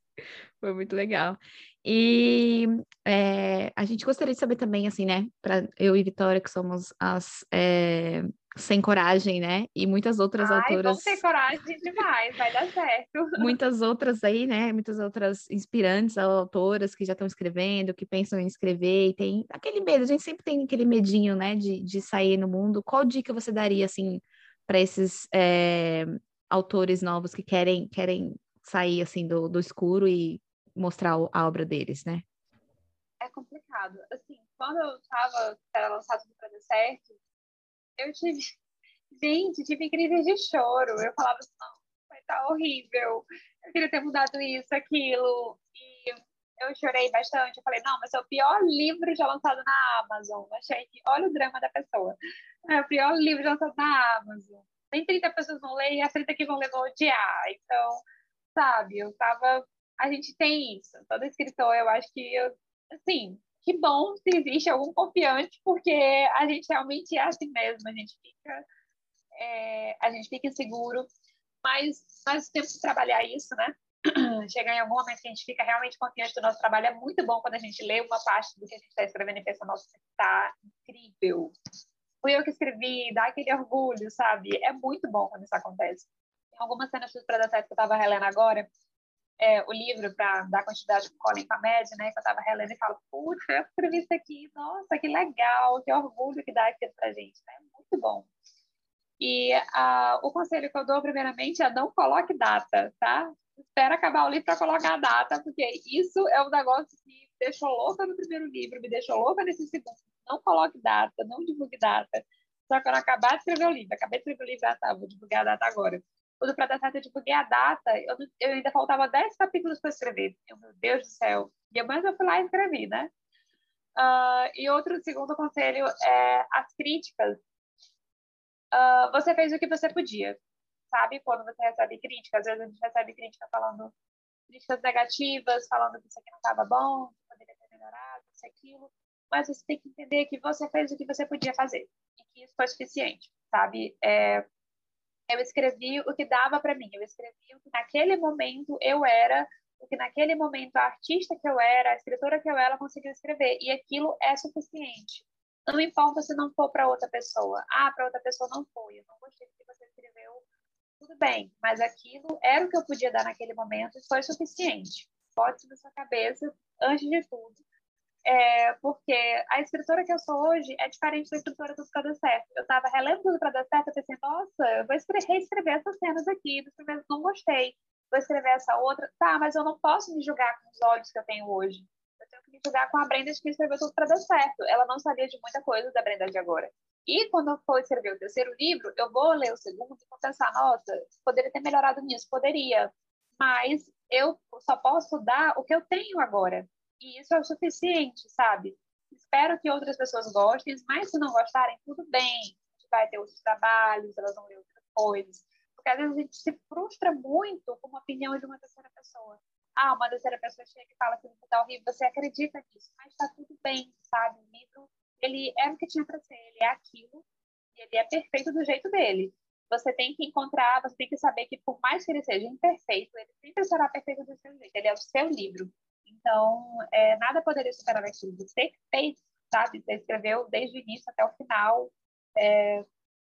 Foi muito legal. E é, a gente gostaria de saber também, assim, né, para eu e Vitória, que somos as é, sem coragem, né? E muitas outras
Ai,
autoras.
Vamos ter coragem demais, vai dar certo.
Muitas outras aí, né? Muitas outras inspirantes autoras que já estão escrevendo, que pensam em escrever, e tem aquele medo, a gente sempre tem aquele medinho, né, de, de sair no mundo. Qual dica você daria, assim, para esses é, autores novos que querem, querem sair, assim, do, do escuro e mostrar a obra deles, né?
É complicado. Assim, quando eu estava, era lançado para dar certo, eu tive, gente, tive crise de choro. Eu falava assim, não, vai estar tá horrível. Eu queria ter mudado isso, aquilo. E eu chorei bastante. Eu falei, não, mas é o pior livro já lançado na Amazon. Achei que, olha o drama da pessoa. É o pior livro já lançado na Amazon. Nem 30 pessoas vão ler e as 30 que vão ler vão odiar. Então, sabe, eu tava. A gente tem isso. Todo escritor, eu acho que eu, assim, que bom se existe algum confiante, porque a gente realmente é assim mesmo, a gente fica, é, a gente fica inseguro, mas nós temos que trabalhar isso, né? Chegar em algum momento que a gente fica realmente confiante do nosso trabalho é muito bom quando a gente lê uma parte do que a gente está escrevendo e pensa, nossa, está incrível. Fui eu que escrevi, dá aquele orgulho, sabe? É muito bom quando isso acontece. Tem algumas cenas do Predator que eu estava relendo agora, é, o livro para dar quantidade com Colin com a média, né? Que eu estava relendo e falo, putz, eu escrevi isso aqui, nossa, que legal, que orgulho que dá aquilo para gente, né? Muito bom. E uh, o conselho que eu dou, primeiramente, é não coloque data, tá? Espera acabar o livro para colocar a data, porque isso é um negócio que me deixou louca no primeiro livro, me deixou louca nesse segundo. Não coloque data, não divulgue data. Só quando acabar de escrever o livro, acabei de escrever o livro, ah, tá, vou divulgar a data agora quando para dar certo eu divulguei a data, eu, eu ainda faltava 10 capítulos para escrever. Eu, meu Deus do céu. E mas eu fui lá e escrevi, né? Uh, e outro segundo conselho é as críticas. Uh, você fez o que você podia, sabe? Quando você recebe críticas, às vezes a gente recebe crítica falando críticas negativas, falando que isso aqui não estava bom, que poderia ter melhorado, isso aquilo. Mas você tem que entender que você fez o que você podia fazer e que isso foi suficiente, sabe? É, eu escrevi o que dava para mim, eu escrevi o que naquele momento eu era, o que naquele momento a artista que eu era, a escritora que eu era, conseguiu escrever, e aquilo é suficiente. Não importa se não for para outra pessoa. Ah, para outra pessoa não foi, eu não gostei do que você escreveu, tudo bem, mas aquilo era o que eu podia dar naquele momento e foi suficiente. Pode na sua cabeça, antes de tudo, é, porque a escritora que eu sou hoje é diferente da escritora do Dar Certo. Eu estava relendo tudo para dar certo e pensei, nossa, eu vou reescrever essas cenas aqui, não gostei, vou escrever essa outra. Tá, mas eu não posso me julgar com os olhos que eu tenho hoje. Eu tenho que me julgar com a Brenda que escreveu tudo para dar certo. Ela não sabia de muita coisa da Brenda de agora. E quando eu for escrever o terceiro livro, eu vou ler o segundo e vou pensar, nossa, poderia ter melhorado nisso, poderia. Mas eu só posso dar o que eu tenho agora. E isso é o suficiente, sabe? Espero que outras pessoas gostem, mas se não gostarem, tudo bem. A gente vai ter outros trabalhos, elas vão ler outras coisas. Porque às vezes a gente se frustra muito com uma opinião de uma terceira pessoa. Ah, uma terceira pessoa chega e fala que o livro está horrível, você acredita nisso, mas está tudo bem, sabe? O livro, ele é o que tinha para ser, ele é aquilo, e ele é perfeito do jeito dele. Você tem que encontrar, você tem que saber que por mais que ele seja imperfeito, ele sempre será perfeito do seu jeito, ele é o seu livro. Então, é, nada poderia superar aquilo. Você fez, sabe? Você escreveu desde o início até o final. É,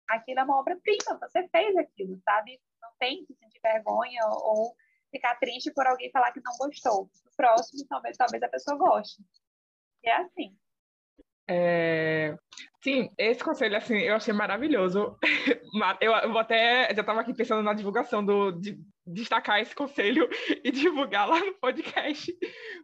aquilo é uma obra-prima, você fez aquilo, sabe? Não tem que sentir vergonha ou ficar triste por alguém falar que não gostou. O próximo, talvez, talvez a pessoa goste. E é assim.
É... Sim, esse conselho, assim, eu achei maravilhoso. Eu, vou até, já estava aqui pensando na divulgação do, de, destacar esse conselho e divulgar lá no podcast,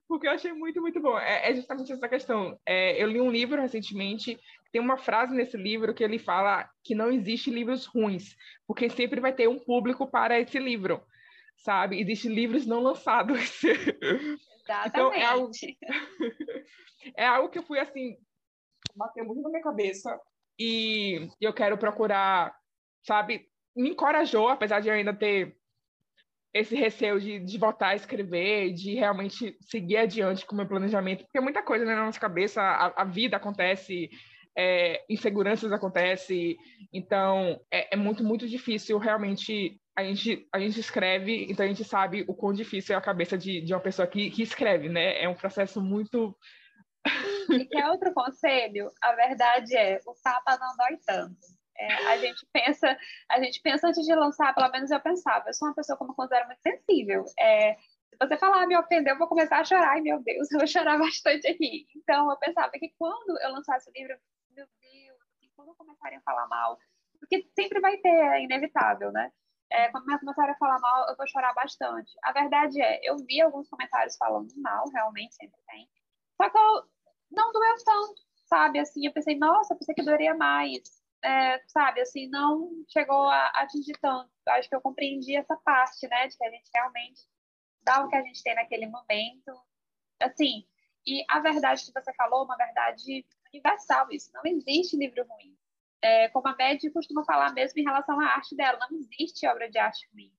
porque eu achei muito, muito bom. É, é justamente essa questão. É, eu li um livro recentemente, tem uma frase nesse livro que ele fala que não existe livros ruins, porque sempre vai ter um público para esse livro, sabe? Existem livros não lançados.
Exatamente. Então,
é algo, é algo que eu fui, assim, bateu muito na minha cabeça e eu quero procurar, sabe? Me encorajou, apesar de eu ainda ter esse receio de, de voltar a escrever, de realmente seguir adiante com o meu planejamento, porque muita coisa né, na nossa cabeça, a, a vida acontece, é, inseguranças acontecem. Então, é, é, muito, muito difícil realmente. A gente, a gente escreve, então a gente sabe o quão difícil é a cabeça de, de uma pessoa que, que escreve, né? É um processo muito.
E quer outro conselho? A verdade é, o tapa não dói tanto. É, a gente pensa, a gente pensa antes de lançar, pelo menos eu pensava, eu sou uma pessoa como eu considero muito sensível. É, se você falar ah, me ofendeu, eu vou começar a chorar, e meu Deus, eu vou chorar bastante aqui. Então eu pensava que quando eu lançasse o livro, meu Deus, assim, quando começarem a falar mal, porque sempre vai ter, é inevitável, né? É, quando começarem a falar mal, eu vou chorar bastante. A verdade é, eu vi alguns comentários falando mal, realmente sempre tem. Só que eu não doeu tanto, sabe? Assim, eu pensei, nossa, pensei que doeria mais é, sabe, assim, não chegou a atingir tanto. Acho que eu compreendi essa parte, né, de que a gente realmente dá o que a gente tem naquele momento. Assim, e a verdade que você falou, uma verdade universal, isso. Não existe livro ruim. É, como a Med costuma falar mesmo em relação à arte dela, não existe obra de arte ruim.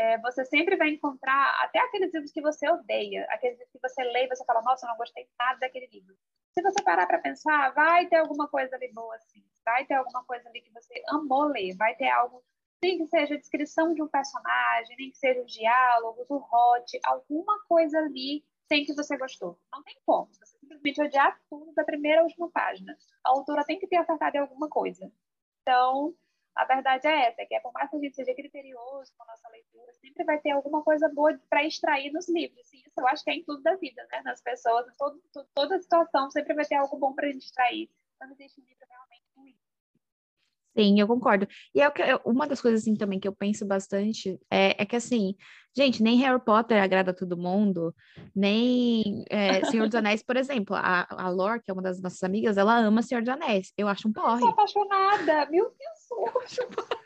É, você sempre vai encontrar até aqueles livros que você odeia, aqueles livros que você lê e você fala, nossa, eu não gostei nada daquele livro. Se você parar para pensar, vai ter alguma coisa ali boa assim vai ter alguma coisa ali que você amou ler, vai ter algo, nem que seja a descrição de um personagem, nem que seja os diálogos, o hot, alguma coisa ali tem que você gostou. Não tem como. Você simplesmente odiar tudo da primeira à última página. A autora tem que ter acertado em alguma coisa. Então, a verdade é essa, que é por mais que a gente seja criterioso com a nossa leitura, sempre vai ter alguma coisa boa para extrair nos livros. E isso eu acho que é em tudo da vida, né? Nas pessoas, em todo, toda situação, sempre vai ter algo bom para a gente extrair. Não existe um livro realmente
Sim, eu concordo. E é que, uma das coisas assim também que eu penso bastante é, é que assim, gente, nem Harry Potter agrada todo mundo, nem é, Senhor dos Anéis, por exemplo, a, a Lore, que é uma das nossas amigas, ela ama Senhor dos Anéis. Eu acho um porre. Eu
sou apaixonada, meu Deus, eu acho um porre.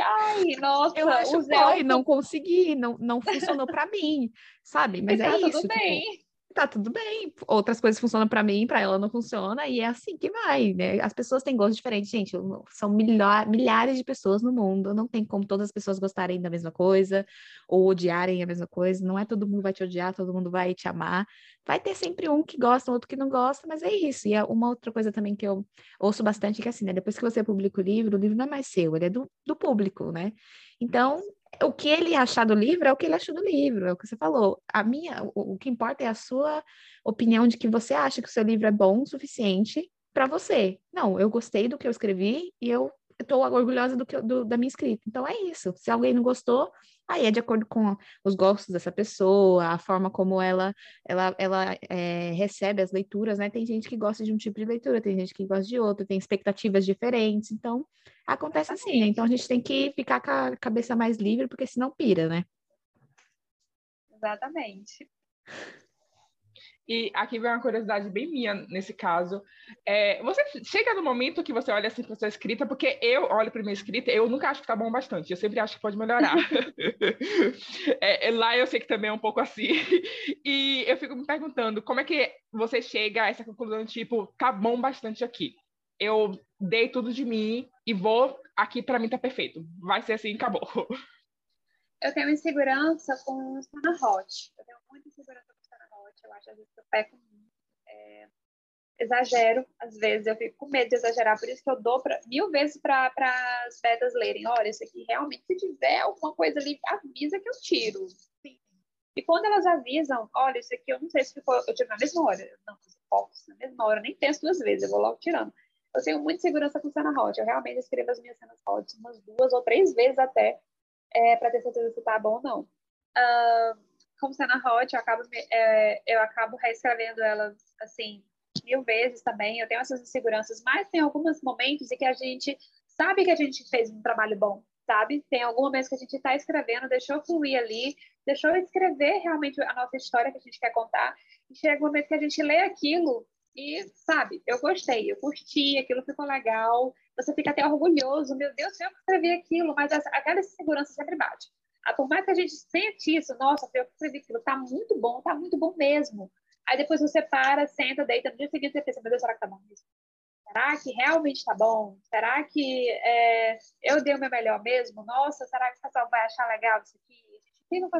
Ai, nossa,
eu acho o porre, não consegui, não, não funcionou para mim, sabe? Mas e é tá isso. Tudo tipo, bem tá tudo bem. Outras coisas funcionam para mim, para ela não funciona, e é assim que vai, né? As pessoas têm gostos diferentes, gente. São milha milhares de pessoas no mundo, não tem como todas as pessoas gostarem da mesma coisa ou odiarem a mesma coisa. Não é todo mundo vai te odiar, todo mundo vai te amar. Vai ter sempre um que gosta, outro que não gosta, mas é isso. E é uma outra coisa também que eu ouço bastante que é assim, né? Depois que você publica o livro, o livro não é mais seu, ele é do, do público, né? Então, o que ele achar do livro é o que ele achou do livro, é o que você falou. A minha, o, o que importa é a sua opinião de que você acha que o seu livro é bom o suficiente para você. Não, eu gostei do que eu escrevi e eu estou orgulhosa do que do, da minha escrita. Então é isso. Se alguém não gostou, aí é de acordo com os gostos dessa pessoa, a forma como ela ela, ela é, recebe as leituras, né? Tem gente que gosta de um tipo de leitura, tem gente que gosta de outro, tem expectativas diferentes. Então acontece assim, né? Então a gente tem que ficar com a cabeça mais livre, porque senão pira, né?
Exatamente.
E aqui vem uma curiosidade bem minha nesse caso. É, você chega no momento que você olha assim para sua escrita, porque eu olho para minha escrita, eu nunca acho que tá bom bastante, eu sempre acho que pode melhorar. é, lá eu sei que também é um pouco assim. E eu fico me perguntando como é que você chega a essa conclusão, tipo, tá bom bastante aqui. Eu dei tudo de mim e vou, aqui para mim tá perfeito. Vai ser assim, acabou.
Eu tenho insegurança com o Hot. Eu tenho muita insegurança eu acho às vezes que eu peco é, exagero, às vezes eu fico com medo de exagerar, por isso que eu dou pra, mil vezes para as betas lerem, olha, isso aqui realmente, se tiver alguma coisa ali, avisa que eu tiro. Sim. E quando elas avisam, olha, isso aqui eu não sei se ficou, eu tiro na mesma hora, não, posso, na mesma hora, nem penso duas vezes, eu vou logo tirando. Eu tenho muita segurança com cena hot, eu realmente escrevo as minhas cenas hot umas duas ou três vezes até, é, para ter certeza se tá bom ou não. Uh, como cena hot, eu acabo, é, eu acabo reescrevendo ela, assim, mil vezes também. Eu tenho essas inseguranças, mas tem alguns momentos em que a gente sabe que a gente fez um trabalho bom, sabe? Tem algum momento que a gente está escrevendo, deixou fluir ali, deixou escrever realmente a nossa história que a gente quer contar, e chega um momento que a gente lê aquilo e, sabe, eu gostei, eu curti, aquilo ficou legal, você fica até orgulhoso, meu Deus, eu escrevi aquilo, mas aquela insegurança sempre bate. Ah, por mais que a gente sente isso, nossa, eu escrevi aquilo, tá muito bom, tá muito bom mesmo. Aí depois você para, senta, deita, no dia seguinte você pensa, meu Deus, será que tá bom mesmo? Será que realmente tá bom? Será que é, eu dei o meu melhor mesmo? Nossa, será que o pessoal vai achar legal isso aqui? A gente fica com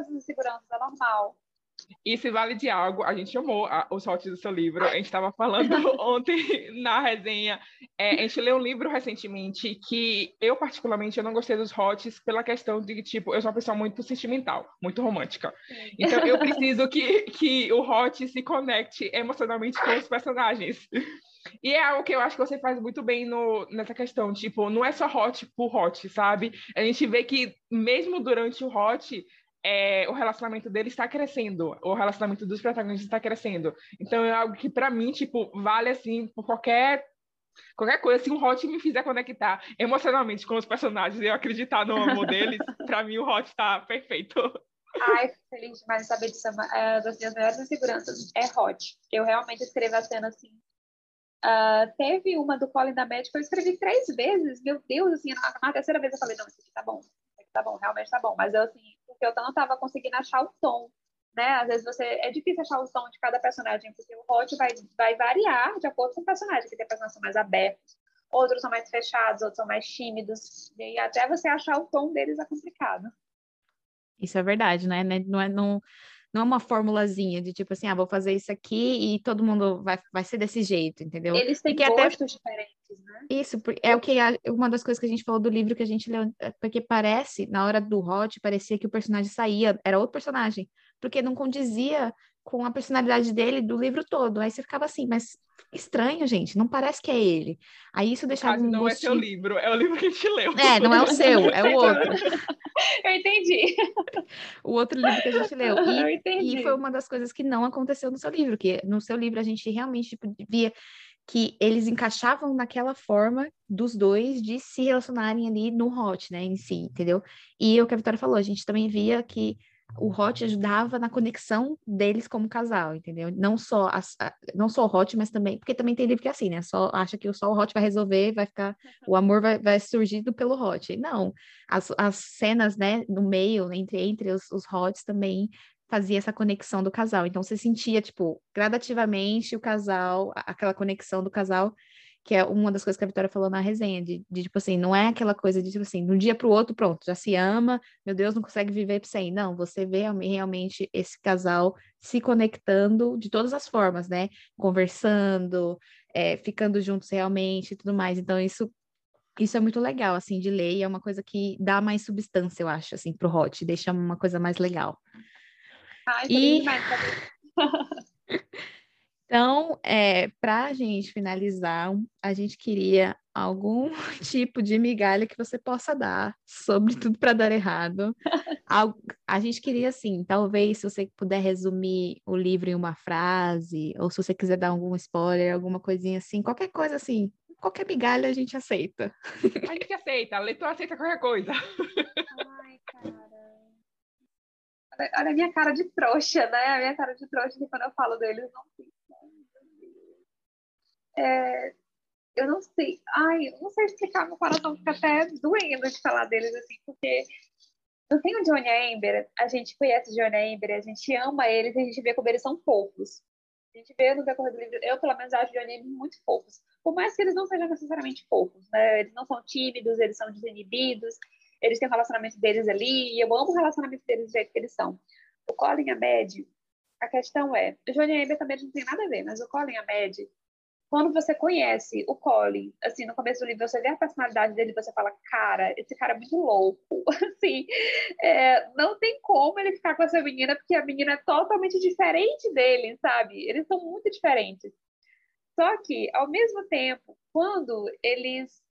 normal.
Isso vale de algo. A gente amou a, os hots do seu livro. A gente estava falando ontem na resenha. É, a gente leu um livro recentemente que eu, particularmente, eu não gostei dos hots pela questão de que, tipo, eu sou uma pessoa muito sentimental, muito romântica. Então, eu preciso que, que o hot se conecte emocionalmente com os personagens. E é algo que eu acho que você faz muito bem no, nessa questão, tipo, não é só hot por hot, sabe? A gente vê que mesmo durante o hot, é, o relacionamento dele está crescendo, o relacionamento dos protagonistas está crescendo. Então é algo que para mim, tipo, vale assim por qualquer qualquer coisa, se um hot me fizer conectar emocionalmente com os personagens e eu acreditar no amor deles, para mim o hot está perfeito.
Ai, feliz demais de saber disso. É, das minhas maiores inseguranças é hot. Eu realmente escrevo a cena assim Uh, teve uma do Colin da Médica, eu escrevi três vezes, meu Deus, assim, na, na terceira vez eu falei, não, isso aqui tá bom, isso aqui tá bom, realmente tá bom, mas eu, assim, porque eu não tava conseguindo achar o tom, né, às vezes você, é difícil achar o tom de cada personagem, porque o hot vai, vai variar de acordo com o personagem, que tem personagens mais abertos, outros são mais fechados, outros são mais tímidos, e até você achar o tom deles é complicado.
Isso é verdade, né, não é, não não é uma formulazinha de tipo assim, ah, vou fazer isso aqui e todo mundo vai, vai ser desse jeito, entendeu?
Eles têm porque gostos até... diferentes, né?
Isso, é o que a, uma das coisas que a gente falou do livro que a gente leu, é porque parece, na hora do Hot, parecia que o personagem saía, era outro personagem, porque não condizia com a personalidade dele do livro todo. Aí você ficava assim, mas estranho, gente, não parece que é ele. Aí isso deixava
um não gostinho... é seu livro, é o livro que a gente leu.
É, não é o seu, é o outro.
Eu entendi.
O outro livro que a gente leu. E, Eu entendi. e foi uma das coisas que não aconteceu no seu livro, que no seu livro a gente realmente tipo, via que eles encaixavam naquela forma dos dois de se relacionarem ali no hot, né, em si, entendeu? E o que a Vitória falou, a gente também via que o Hot ajudava na conexão deles como casal, entendeu? Não só as, não só o Hot, mas também, porque também tem livro que é assim, né? Só acha que só o Hot vai resolver, vai ficar, o amor vai, vai surgir pelo Hot. Não, as, as cenas, né, no meio, entre, entre os, os Hots também fazia essa conexão do casal. Então você sentia, tipo, gradativamente o casal, aquela conexão do casal que é uma das coisas que a Vitória falou na resenha, de, de tipo assim, não é aquela coisa de, tipo assim, de um dia para o outro, pronto, já se ama, meu Deus, não consegue viver sem. Não, você vê realmente esse casal se conectando de todas as formas, né? Conversando, é, ficando juntos realmente e tudo mais. Então, isso isso é muito legal, assim, de ler, e é uma coisa que dá mais substância, eu acho, assim, pro hot, deixa uma coisa mais legal.
Ai, e...
Então, é, para a gente finalizar, a gente queria algum tipo de migalha que você possa dar sobre tudo para dar errado. a gente queria, assim, talvez se você puder resumir o livro em uma frase, ou se você quiser dar algum spoiler, alguma coisinha assim, qualquer coisa assim, qualquer migalha a gente aceita.
A gente aceita, a leitor aceita qualquer coisa.
Ai, cara. Olha a minha cara de trouxa, né? A minha cara de trouxa que quando eu falo deles não fica é, eu não sei, ai, eu não sei explicar, meu coração fica até doendo de falar deles, assim, porque não tem o Johnny Amber, a gente conhece o Johnny Amber, a gente ama eles a gente vê como eles são fofos. A gente vê no decorrer do livro, eu pelo menos acho o Johnny muito fofos. Por mais que eles não sejam necessariamente fofos, né? Eles não são tímidos, eles são desinibidos, eles têm o relacionamento deles ali, e eu amo o relacionamento deles do jeito que eles são. O Colin e a Mad, a questão é, o Johnny Amber também não tem nada a ver, mas o Colin e a Mad, quando você conhece o Colin, assim, no começo do livro, você vê a personalidade dele, você fala, cara, esse cara é muito louco, assim, é, não tem como ele ficar com essa menina, porque a menina é totalmente diferente dele, sabe? Eles são muito diferentes. Só que, ao mesmo tempo, quando eles.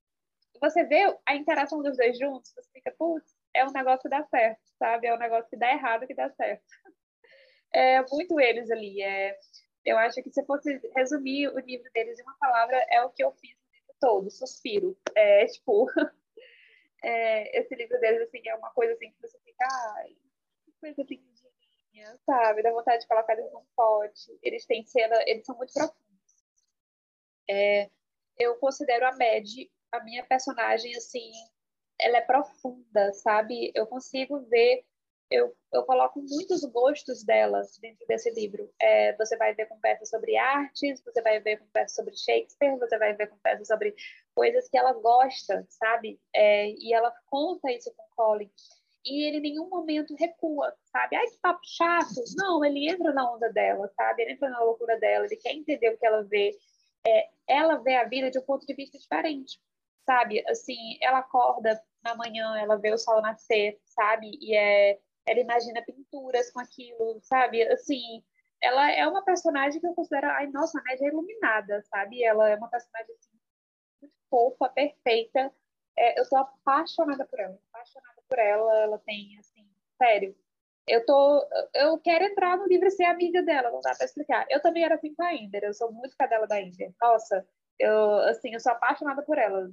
Você vê a interação dos dois juntos, você fica, putz, é um negócio que dá certo, sabe? É um negócio que dá errado que dá certo. É muito eles ali. É, eu acho que se eu fosse resumir o livro deles em uma palavra, é o que eu fiz no livro todo, suspiro. É, tipo, é, esse livro deles, assim, é uma coisa assim que você fica, ai, que coisa lindinha, sabe? Dá vontade de colocar eles num pote. Eles têm cena, eles são muito profundos. É, eu considero a Mad, a minha personagem, assim, ela é profunda, sabe? Eu consigo ver eu, eu coloco muitos gostos delas dentro desse livro. É, você vai ver com peças sobre artes, você vai ver com peças sobre Shakespeare, você vai ver com peças sobre coisas que ela gosta, sabe? É, e ela conta isso com Colin. e ele em nenhum momento recua, sabe? Ai, que papo chato. Não, ele entra na onda dela, sabe? Ele entra na loucura dela, ele quer entender o que ela vê. É, ela vê a vida de um ponto de vista diferente, sabe? Assim, ela acorda na manhã, ela vê o sol nascer, sabe? E é, ela imagina pinturas com aquilo, sabe? Assim, ela é uma personagem que eu considero, ai, nossa, a média é iluminada, sabe? Ela é uma personagem assim, muito fofa, perfeita. É, eu tô apaixonada por ela, apaixonada por ela. Ela tem, assim, sério. Eu tô, eu quero entrar no livro e ser amiga dela, não dá para explicar. Eu também era assim com a Inder, eu sou muito cadela da Inder. Nossa, eu, assim, eu sou apaixonada por ela.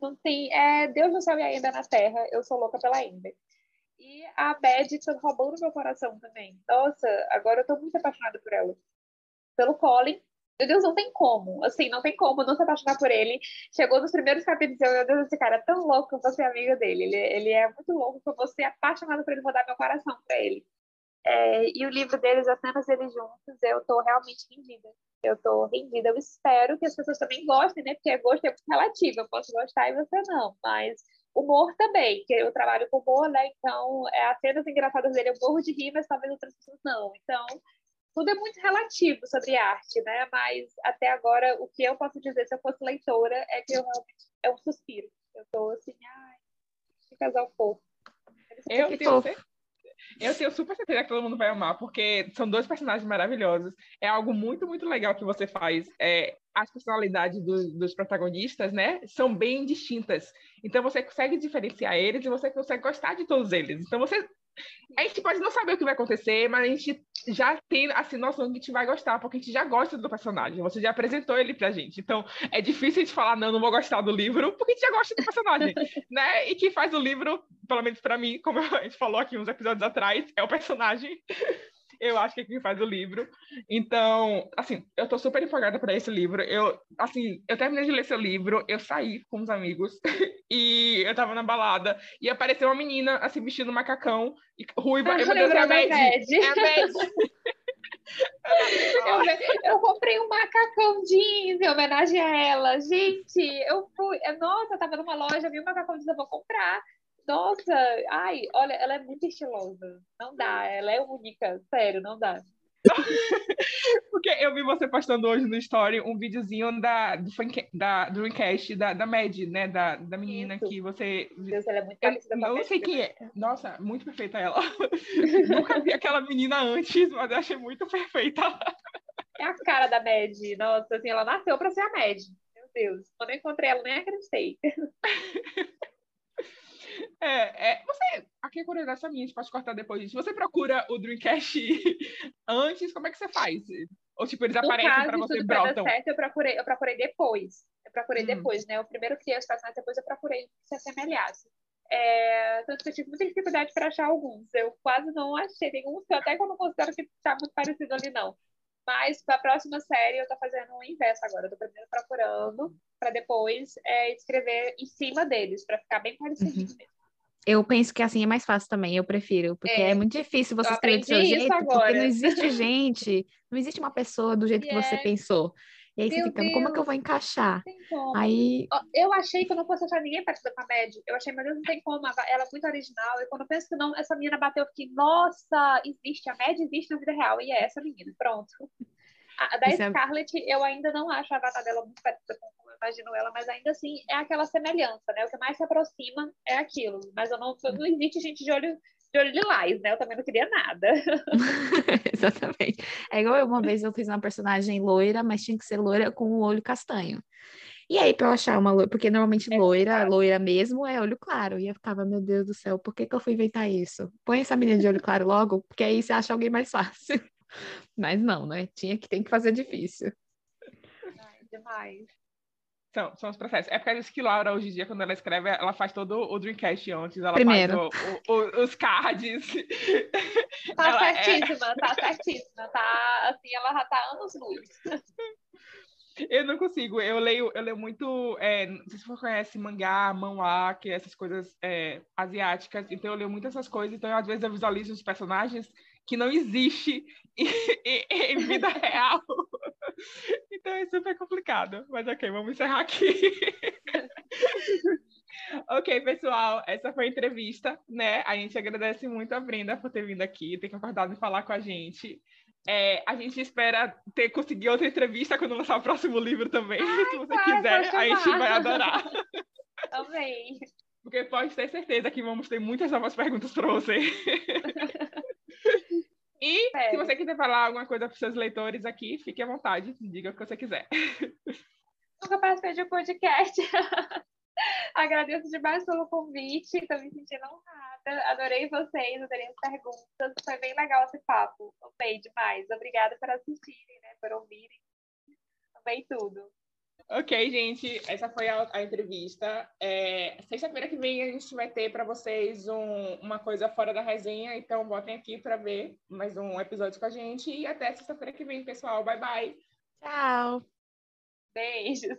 Não tem, é, Deus não sabe ainda na Terra, eu sou louca pela Inder. E a Bad está roubando meu coração também. Nossa, agora eu tô muito apaixonada por ela. Pelo Colin. Meu Deus, não tem como. Assim, não tem como não se apaixonar por ele. Chegou nos primeiros capítulos e eu, meu Deus, esse cara é tão louco que eu vou ser amiga dele. Ele, ele é muito louco que eu vou ser apaixonada por ele, vou dar meu coração para ele. É, e o livro deles, as cenas eles juntos, eu tô realmente rendida. Eu tô rendida. Eu espero que as pessoas também gostem, né? Porque gosto é muito relativo. Eu posso gostar e você não. Mas humor também, que eu trabalho com humor, né? Então, é, as cenas engraçadas dele eu morro de rir, mas talvez outras pessoas não. Então, tudo é muito relativo sobre arte, né? Mas até agora, o que eu posso dizer se eu fosse leitora é que eu realmente é um suspiro. Eu tô assim, ai, que casal fofo.
Eu tenho, eu tenho super certeza que todo mundo vai amar, porque são dois personagens maravilhosos. É algo muito, muito legal que você faz. É, as personalidades do, dos protagonistas, né, são bem distintas. Então você consegue diferenciar eles e você consegue gostar de todos eles. Então você a gente pode não saber o que vai acontecer, mas a gente já tem assim noção que a gente vai gostar, porque a gente já gosta do personagem. Você já apresentou ele pra gente. Então é difícil a gente falar não, não vou gostar do livro, porque a gente já gosta do personagem, né? E quem faz o livro, pelo menos para mim, como a gente falou aqui uns episódios atrás, é o personagem eu acho que é quem faz o livro. Então, assim, eu tô super empolgada para esse livro. Eu, assim, eu terminei de ler seu livro, eu saí com os amigos e eu tava na balada e apareceu uma menina, assim, vestindo um macacão e ruiva.
Ah,
eu, meu Deus, é a Mad. É a
eu, eu, comprei um macacão jeans em homenagem a ela. Gente, eu fui. Nossa, eu tava numa loja, vi um macacão jeans, eu vou comprar. Nossa, ai, olha, ela é muito estilosa. Não dá, ela é única, sério, não dá.
Porque eu vi você postando hoje no story um videozinho da, do, da, do Dreamcast da, da Mad, né? Da, da menina Isso. que você.
Deus, ela é muito parecida
eu, Não sei quem é. Nossa, muito perfeita ela. Nunca vi aquela menina antes, mas eu achei muito perfeita.
É a cara da Mad. Nossa, assim, ela nasceu pra ser a Mad. Meu Deus. Quando eu encontrei ela, nem acreditei.
É, é, você, aqui é curiosidade minha, a gente pode cortar depois disso. Você procura o Dreamcast antes, como é que você faz? Ou tipo, eles no aparecem para você brotam?
Certo, eu procurei, eu procurei depois. Eu procurei hum. depois, né? Eu primeiro criei os personagens, depois eu procurei que se assemelhasse. É, tanto que eu tive muita dificuldade para achar alguns. Eu quase não achei nenhum, até que eu não considero que está muito parecido ali, não. Mas para a próxima série eu estou fazendo o inverso agora. Eu tô primeiro procurando para depois é, escrever em cima deles, para ficar bem parecido uhum. mesmo.
Eu penso que assim é mais fácil também, eu prefiro, porque é, é muito difícil você escrever do seu jeito, agora. porque não existe gente, não existe uma pessoa do jeito que você pensou. E aí Meu você fica, Deus, como é que eu vou encaixar? Aí...
Eu achei que eu não fosse achar ninguém parecido com a Mad. Eu achei, meu Deus, não tem como. Ela é muito original. E quando eu penso que não, essa menina bateu, eu fiquei, nossa, existe, a Mad existe na vida real. E é essa menina, pronto. A, da Isso Scarlett, é... eu ainda não acho a data dela muito parecida com imagino ela, mas ainda assim é aquela semelhança, né? O que mais se aproxima é aquilo. Mas eu não, não existe gente de olho, de olho lilás, né? Eu também não queria nada.
Exatamente. É igual eu, uma vez eu fiz uma personagem loira, mas tinha que ser loira com o olho castanho. E aí, pra eu achar uma loira, porque normalmente é loira, loira mesmo, é olho claro. E eu ficava, meu Deus do céu, por que, que eu fui inventar isso? Põe essa menina de olho claro logo, porque aí você acha alguém mais fácil. Mas não, né? Tinha que tem que fazer difícil.
Ai, demais.
São, são os processos. É porque a que Laura, hoje em dia, quando ela escreve, ela faz todo o Dreamcast antes, ela
Primeiro.
faz o, o, os cards.
Tá ela é certíssima, é... tá certíssima. Tá, assim, ela já tá anos luz.
Eu não consigo, eu leio, eu leio muito, é, não sei se você conhece mangá, manhwa, que é essas coisas é, asiáticas, então eu leio muitas essas coisas, então às vezes eu visualizo os personagens que não existe em, vida real. Então é super complicado. Mas ok, vamos encerrar aqui. ok, pessoal, essa foi a entrevista, né? A gente agradece muito a Brenda por ter vindo aqui, ter concordado em falar com a gente. É, a gente espera ter conseguido outra entrevista quando lançar o próximo livro também. Ai, Se você quiser, a gente vai adorar.
Também.
Porque pode ter certeza que vamos ter muitas novas perguntas para você. e é. se você quiser falar alguma coisa para os seus leitores aqui, fique à vontade, diga o que você quiser.
Nunca participei de um podcast. Agradeço demais pelo convite, estou me sentindo honrada. Adorei vocês, adorei as perguntas. Foi bem legal esse papo. Amei demais. Obrigada por assistirem, né, por ouvirem. Amei tudo.
Ok, gente, essa foi a, a entrevista. É, Sexta-feira que vem a gente vai ter para vocês um, uma coisa fora da resenha, então botem aqui para ver mais um episódio com a gente. E até sexta-feira que vem, pessoal. Bye, bye.
Tchau.
Beijos.